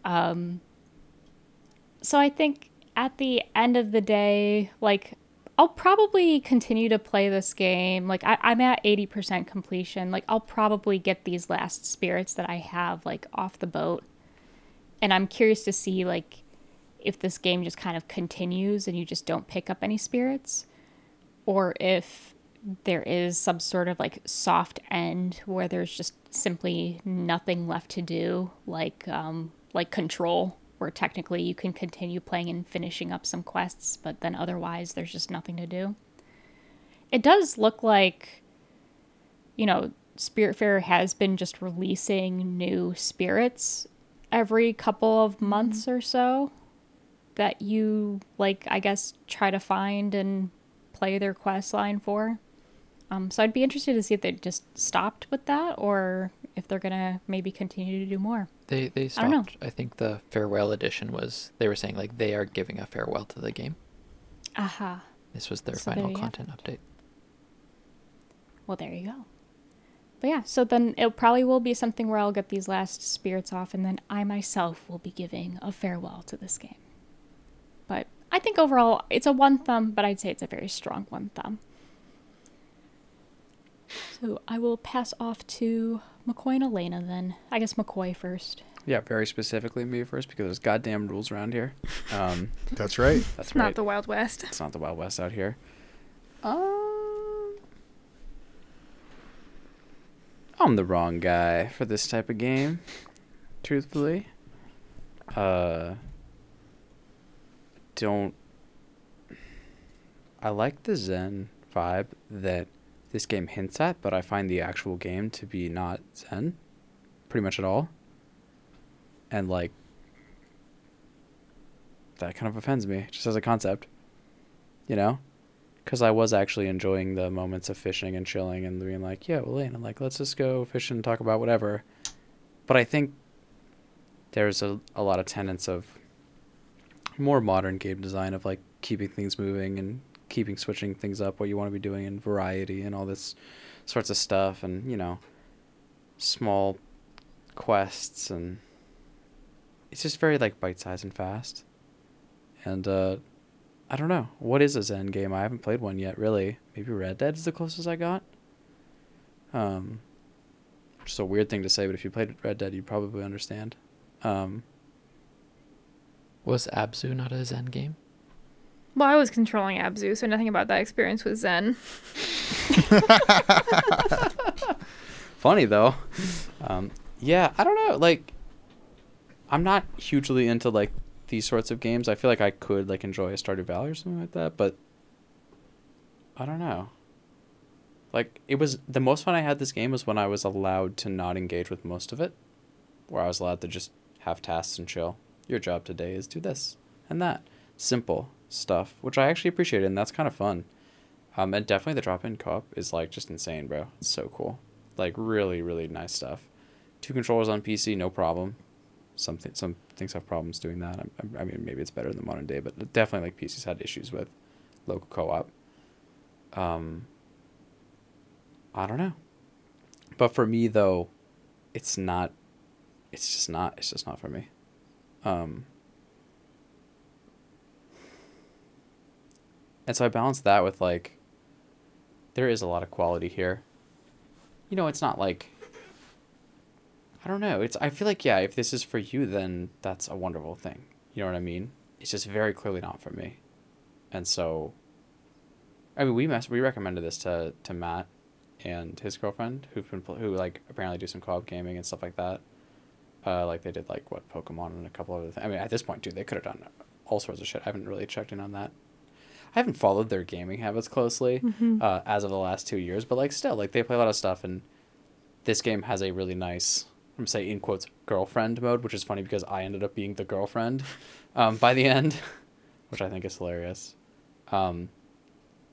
Um, so I think at the end of the day, like I'll probably continue to play this game. Like I, I'm at 80% completion. Like I'll probably get these last spirits that I have like off the boat. And I'm curious to see like if this game just kind of continues and you just don't pick up any spirits or if there is some sort of like soft end where there's just simply nothing left to do like um like control where technically you can continue playing and finishing up some quests, but then otherwise there's just nothing to do. It does look like, you know, Spiritfarer has been just releasing new spirits every couple of months mm-hmm. or so that you, like, I guess, try to find and play their quest line for. Um, so I'd be interested to see if they just stopped with that or if they're gonna maybe continue to do more. They they stopped. I, don't know. I think the farewell edition was they were saying like they are giving a farewell to the game. Aha. Uh-huh. This was their so final content update. Well, there you go. But yeah, so then it probably will be something where I'll get these last spirits off, and then I myself will be giving a farewell to this game. But I think overall it's a one thumb, but I'd say it's a very strong one thumb. So I will pass off to McCoy and Elena then. I guess McCoy first. Yeah, very specifically me first because there's goddamn rules around here. Um, that's right. That's it's right. not the Wild West. It's not the Wild West out here. Um, I'm the wrong guy for this type of game, truthfully. Uh, don't. I like the Zen vibe that this game hints at, but I find the actual game to be not Zen pretty much at all. And like that kind of offends me just as a concept. You know? Cuz I was actually enjoying the moments of fishing and chilling and being like, "Yeah, well, Lane, I'm like, let's just go fish and talk about whatever." But I think there's a, a lot of tenets of more modern game design of like keeping things moving and keeping switching things up, what you want to be doing, and variety, and all this sorts of stuff. And you know, small quests and it's just very like bite sized and fast. And uh I don't know. What is a Zen game? I haven't played one yet, really. Maybe Red Dead is the closest I got. Um which is a weird thing to say, but if you played Red Dead, you'd probably understand. Um Was Abzu not a Zen game? Well, I was controlling Abzu, so nothing about that experience was Zen. funny though. Um, yeah, I don't know. Like, I'm not hugely into like these sorts of games. I feel like I could like enjoy a Stardew Valley or something like that, but I don't know. Like, it was the most fun I had this game was when I was allowed to not engage with most of it, where I was allowed to just have tasks and chill. Your job today is do this and that, simple stuff, which I actually appreciated, and that's kind of fun. Um, and definitely the drop-in co-op is like just insane, bro. It's so cool. Like really, really nice stuff. Two controllers on PC, no problem. Some th- some things have problems doing that. I, I mean, maybe it's better in the modern day, but definitely like PCs had issues with local co-op. Um, I don't know. But for me though, it's not. It's just not. It's just not for me. Um, and so I balance that with like. There is a lot of quality here. You know, it's not like. I don't know. It's. I feel like yeah. If this is for you, then that's a wonderful thing. You know what I mean? It's just very clearly not for me, and so. I mean, we mess, we recommended this to to Matt, and his girlfriend, who've been who like apparently do some co-op gaming and stuff like that. Uh, like they did like what Pokemon and a couple other things. I mean, at this point, too, they could have done all sorts of shit. I haven't really checked in on that. I haven't followed their gaming habits closely uh, as of the last two years, but like still, like they play a lot of stuff, and this game has a really nice, I'm gonna say in quotes, girlfriend mode, which is funny because I ended up being the girlfriend um, by the end, which I think is hilarious. Um,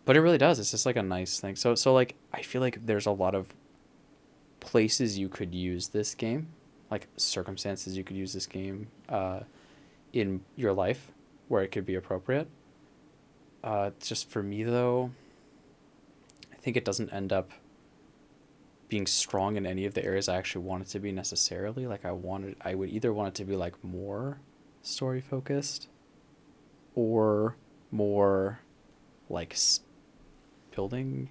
but it really does. It's just like a nice thing. So so like I feel like there's a lot of places you could use this game, like circumstances you could use this game uh, in your life where it could be appropriate. Uh, just for me though, I think it doesn't end up being strong in any of the areas I actually want it to be necessarily. Like I wanted, I would either want it to be like more story focused, or more like s- building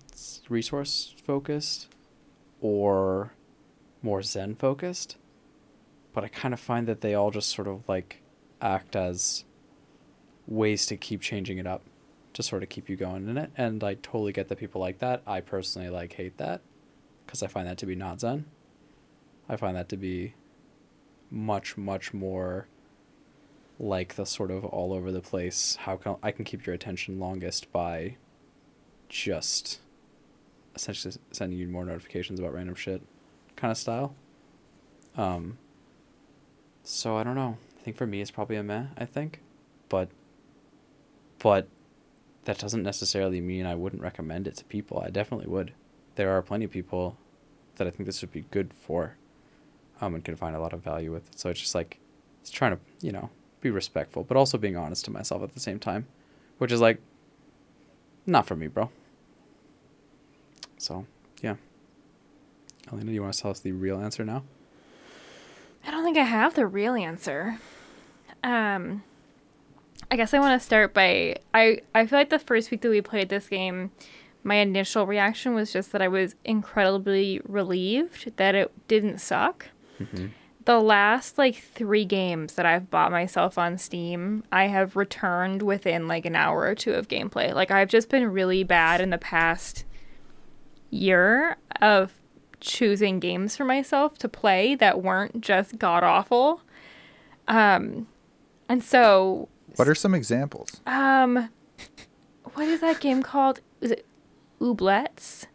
resource focused, or more Zen focused. But I kind of find that they all just sort of like act as ways to keep changing it up to sort of keep you going in it. And I totally get that people like that. I personally like hate that because I find that to be not Zen. I find that to be much, much more like the sort of all over the place. How can I can keep your attention longest by just essentially sending you more notifications about random shit kind of style. Um, so I don't know. I think for me it's probably a meh, I think. But but that doesn't necessarily mean I wouldn't recommend it to people. I definitely would. There are plenty of people that I think this would be good for. Um, and can find a lot of value with it. So it's just like it's trying to, you know, be respectful, but also being honest to myself at the same time. Which is like not for me, bro. So yeah. Elena, do you want to tell us the real answer now? I don't think I have the real answer. Um, I guess I want to start by I. I feel like the first week that we played this game, my initial reaction was just that I was incredibly relieved that it didn't suck. The last like three games that I've bought myself on Steam, I have returned within like an hour or two of gameplay. Like I've just been really bad in the past year of choosing games for myself to play that weren't just god awful. Um, and so What are some examples? um, what is that game called? Is it Ooblets?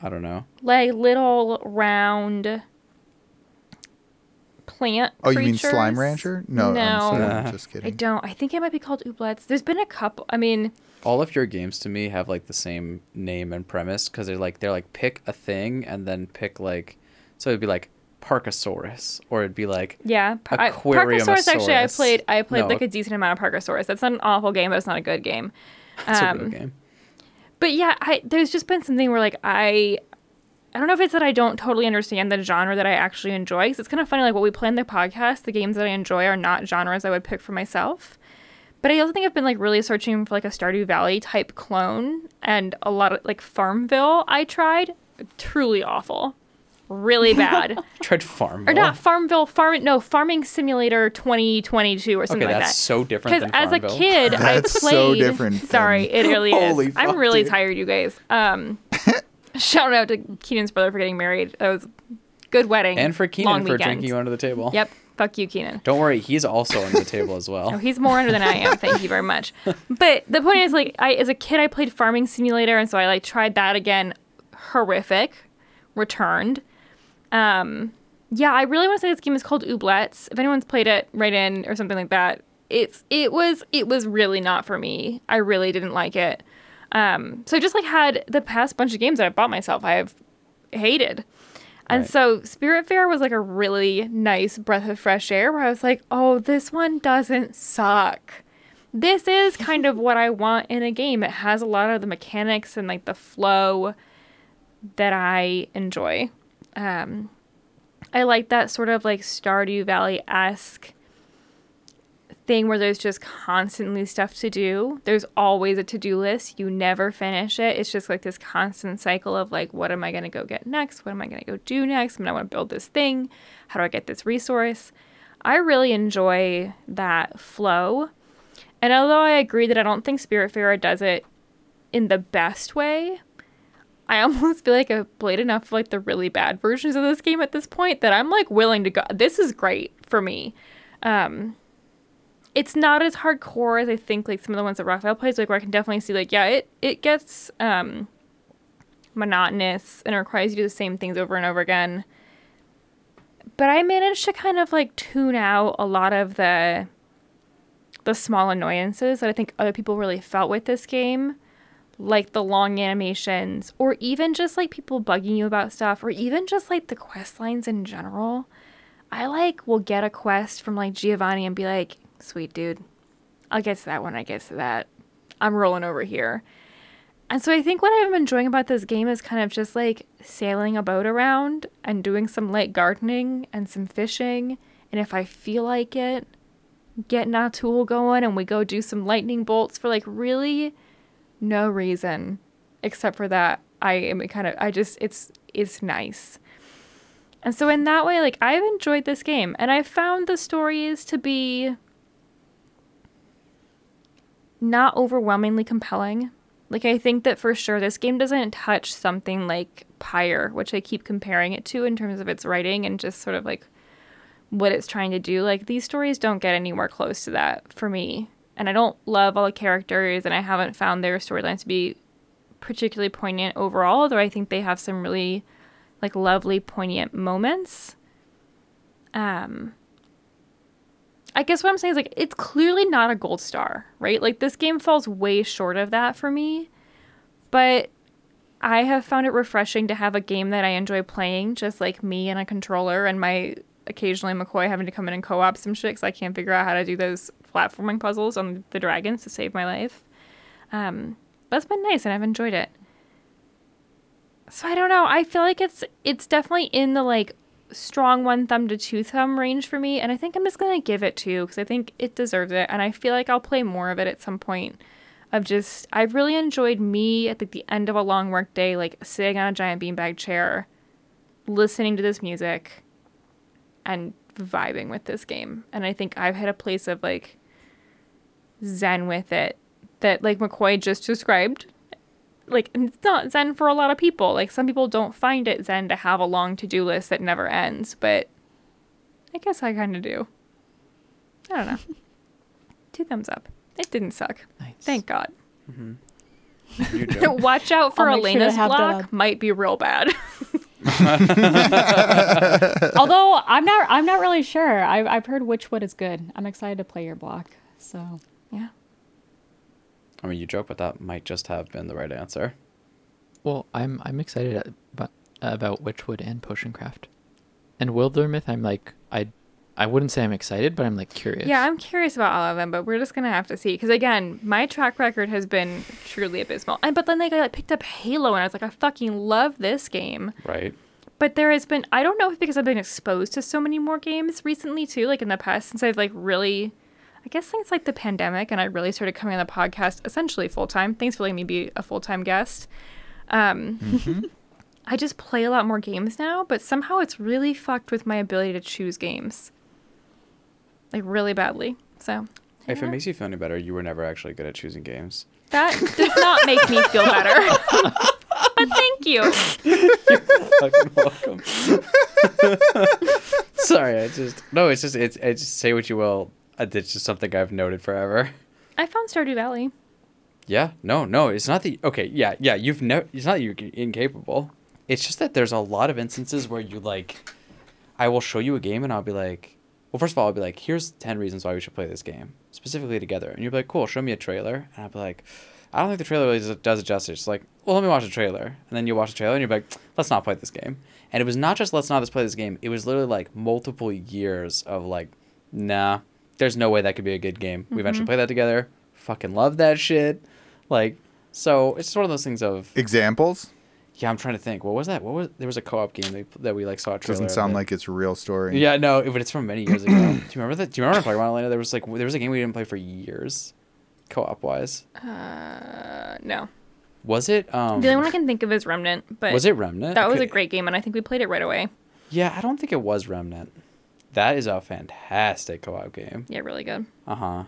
I don't know. Like little round plant. Oh, you mean? Slime Rancher? No, no, I'm sorry, Uh, just kidding. I don't. I think it might be called Ooblets. There's been a couple. I mean, All of your games to me have like the same name and premise because they're like they're like pick a thing and then pick like so it'd be like Parkasaurus or it'd be like yeah. Par- Parkasaurus. Actually, I played. I played No. like a decent amount of Parkasaurus. That's not an awful game, but it's not a good game. it's a Um, good game. But yeah, I there's just been something where like I I don't know if it's that I don't totally understand the genre that I actually enjoy. Because it's kind of funny, like what we play in the podcast, the games that I enjoy are not genres I would pick for myself. But I also think I've been like really searching for like a Stardew Valley type clone, and a lot of like Farmville. I tried, truly awful, really bad. Tried farm. or not Farmville, Farm no Farming Simulator 2022 or something Okay, like that. Okay, that's so different Because as a Farmville. kid, I played. so different Sorry, than- it really Holy is. I'm fuck, really dude. tired, you guys. Um, shout out to Keenan's brother for getting married. That was a good wedding. and for Keenan for weekend. drinking you under the table. Yep. Fuck you, Keenan. Don't worry, he's also under the table as well. Oh, well. he's more under than I am. Thank you very much. But the point is, like, I as a kid, I played Farming Simulator, and so I like tried that again. Horrific. Returned. Um, yeah, I really want to say this game is called Ooblets. If anyone's played it, write in or something like that. It's it was it was really not for me. I really didn't like it. Um, so I just like had the past bunch of games that I bought myself. I have hated. And Right. so Spiritfarer was like a really nice breath of fresh air where I was like, oh, this one doesn't suck. This is kind of what I want in a game. It has a lot of the mechanics and like the flow that I enjoy. Um, I like that sort of like Stardew Valley esque thing where there's just constantly stuff to do. There's always a to do list. You never finish it. It's just like this constant cycle of like, what am I going to go get next? What am I going to go do next? I, mean, I want to build this thing. How do I get this resource? I really enjoy that flow. And although I agree that I don't think Spiritfarer does it in the best way, I almost feel like I've played enough like the really bad versions of this game at this point that I'm like willing to go. This is great for me. Um, it's not as hardcore as I think like some of the ones that Raphael plays, like where I can definitely see like yeah, it it gets um monotonous and requires you to do the same things over and over again. But I managed to kind of like tune out a lot of the the small annoyances that I think other people really felt with this game, like the long animations, or even just like people bugging you about stuff, or even just like the quest lines in general. I like will get a quest from like Giovanni and be like, sweet dude, I'll get to that when I get to that. I'm rolling over here. And so I think what I'm enjoying about this game is kind of just like sailing a boat around and doing some light gardening and some fishing. And if I feel like it, getting Atul going and we go do some lightning bolts for like really no reason except for that I am kind of I just it's it's nice. And so in that way like I've enjoyed this game and I found the stories to be not overwhelmingly compelling. Like I think that for sure this game doesn't touch something like Pyre, which I keep comparing it to in terms of its writing and just sort of like what it's trying to do. Like these stories don't get anywhere close to that for me. And I don't love all the characters and I haven't found their storylines to be particularly poignant overall, though I think they have some really like lovely poignant moments. Um I guess what I'm saying is like it's clearly not a gold star, right? Like this game falls way short of that for me. But I have found it refreshing to have a game that I enjoy playing, just like me and a controller and my occasionally McCoy having to come in and co-op some shit because I can't figure out how to do those platforming puzzles on the dragons to save my life. Um, it's been nice and I've enjoyed it. So I don't know. I feel like it's it's definitely in the like strong one thumb to two thumb range for me, and I think I'm just gonna give it two because I think it deserves it, and I feel like I'll play more of it at some point. Of just, I've really enjoyed me at the end of a long work day, like sitting on a giant beanbag chair, listening to this music, and vibing with this game. And I think I've hit a place of like zen with it that like McCoy just described. Like it's not zen for a lot of people. Like some people don't find it zen to have a long to-do list that never ends, but I guess I kind of do. I don't know. Two thumbs up. It didn't suck. Nice. Thank God. Mm-hmm. You joke. Watch out for I'll make sure Elena's block. Might be real bad. Although I'm not, I'm not really sure. I've, I've heard which one is good. I'm excited to play your block. So yeah. I mean, you joke, but that might just have been the right answer. Well, I'm I'm excited about about Wytchwood and Potioncraft, and Wildermyth. I'm like I I wouldn't say I'm excited, but I'm like curious. Yeah, I'm curious about all of them, but we're just gonna have to see. Because again, my track record has been truly abysmal. And but then like I like, picked up Halo, and I was like, I fucking love this game. Right. But there has been I don't know if because I've been exposed to so many more games recently too, like in the past since I've like really I guess things like the pandemic and I really started coming on the podcast essentially full time. Thanks for letting me be a full time guest. Um I just play a lot more games now, but somehow it's really fucked with my ability to choose games. Like really badly. So If it makes you feel any better, you were never actually good at choosing games. that does not make me feel better. but thank you. Fucking welcome. Sorry, I just no. It's just it's, it's just say what you will. Uh, It's just something I've noted forever. I found Stardew Valley. Yeah, no, no. It's not that. Okay, yeah, yeah. You've never. It's not that you're incapable. It's just that there's a lot of instances where you like. I will show you a game and I'll be like, well, first of all, I'll be like, here's ten reasons why we should play this game specifically together, and you'll be like, cool, show me a trailer, and I'll be like, I don't think the trailer really does- does it justice. It's like, well, let me watch the trailer, and then you watch the trailer and you're like, let's not play this game. And it was not just let's not just play this game. It was literally like multiple years of like, nah, there's no way that could be a good game. We eventually played that together. Fucking love that shit. Like, so it's just one of those things of Examples yeah. I'm trying to think. What was that? What was there was a co-op game that, that we like saw a trailer. doesn't of sound it. like it's a real story. Yeah, no, but it's from many years ago. do you remember that? Do you remember what I'm talking about, Elena? There was like there was a game we didn't play for years, co-op wise. Uh, no. Was it? Um, The only one I can think of is Remnant, but was it Remnant? that was a Okay. great game, and I think we played it right away. Yeah, I don't think it was Remnant. That is a fantastic co-op game. Yeah, really good. Uh huh.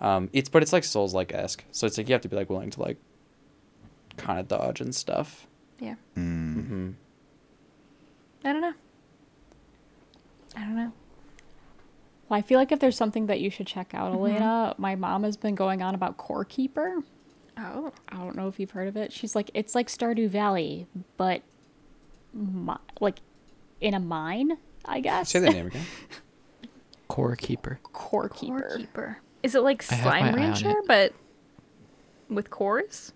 Um, it's but it's like Souls like esque, so it's like you have to be like willing to like kind of dodge and stuff. Yeah. Mm. Mm-hmm. I don't know. I don't know. Well, I feel like if there's something that you should check out, Mm-hmm. Elena, my mom has been going on about Core Keeper. Oh. I don't know if you've heard of it. She's like, it's like Stardew Valley, but mi- like in a mine, I guess. Say that name again. Core keeper. Core Core Keeper. Keeper. Is it like I have my Slime on Rancher, it. but with cores?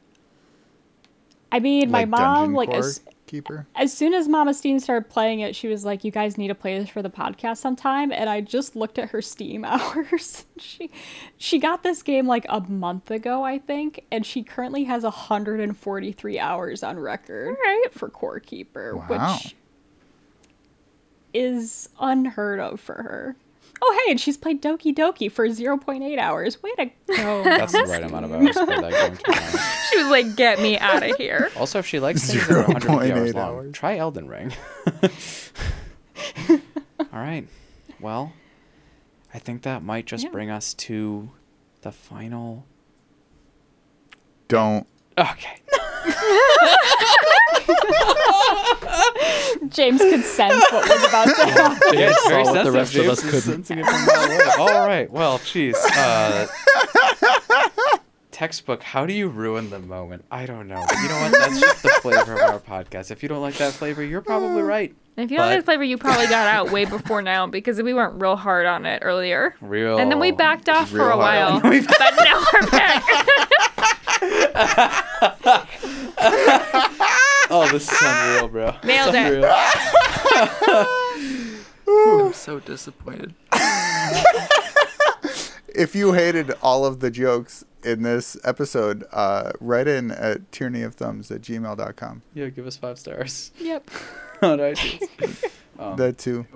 I mean, my Like mom, Dungeon like, Core as, keeper. as soon as Mama Steam started playing it, she was like, "You guys need to play this for the podcast sometime." And I just looked at her Steam hours. she she got this game like a month ago, I think, and she currently has 143 hours on record Alright. for Core Keeper, Wow. which is unheard of for her. Oh, hey, and she's played Doki Doki for 0.8 hours. Way to go. That's the right amount of hours for that game. To be. She was like, "Get me out of here." Also, if she likes things that are 150 hours 0.8 long, hours. try Elden Ring. All right. Well, I think that might just Yeah. bring us to the final. Don't. Okay. James could sense what was about to happen. Yeah, it's very Saw what the sensitive. rest of us couldn't. sensing it from a away. All right. Well, jeez. Uh, textbook. How do you ruin the moment? I don't know. But you know what? That's just the flavor of our podcast. If you don't like that flavor, you're probably right. If you don't But- like flavor, you probably got out way before now because we weren't real hard on it earlier. Real. And then we backed off for a while. on it. but now we're back. Oh, this is unreal, bro. Nailed It's it. unreal. I'm so disappointed. If you hated all of the jokes in this episode, uh, write in at tyrannyofThumbs at gmail.com. Yeah, give us five stars Yep. on iTunes. Um, That too.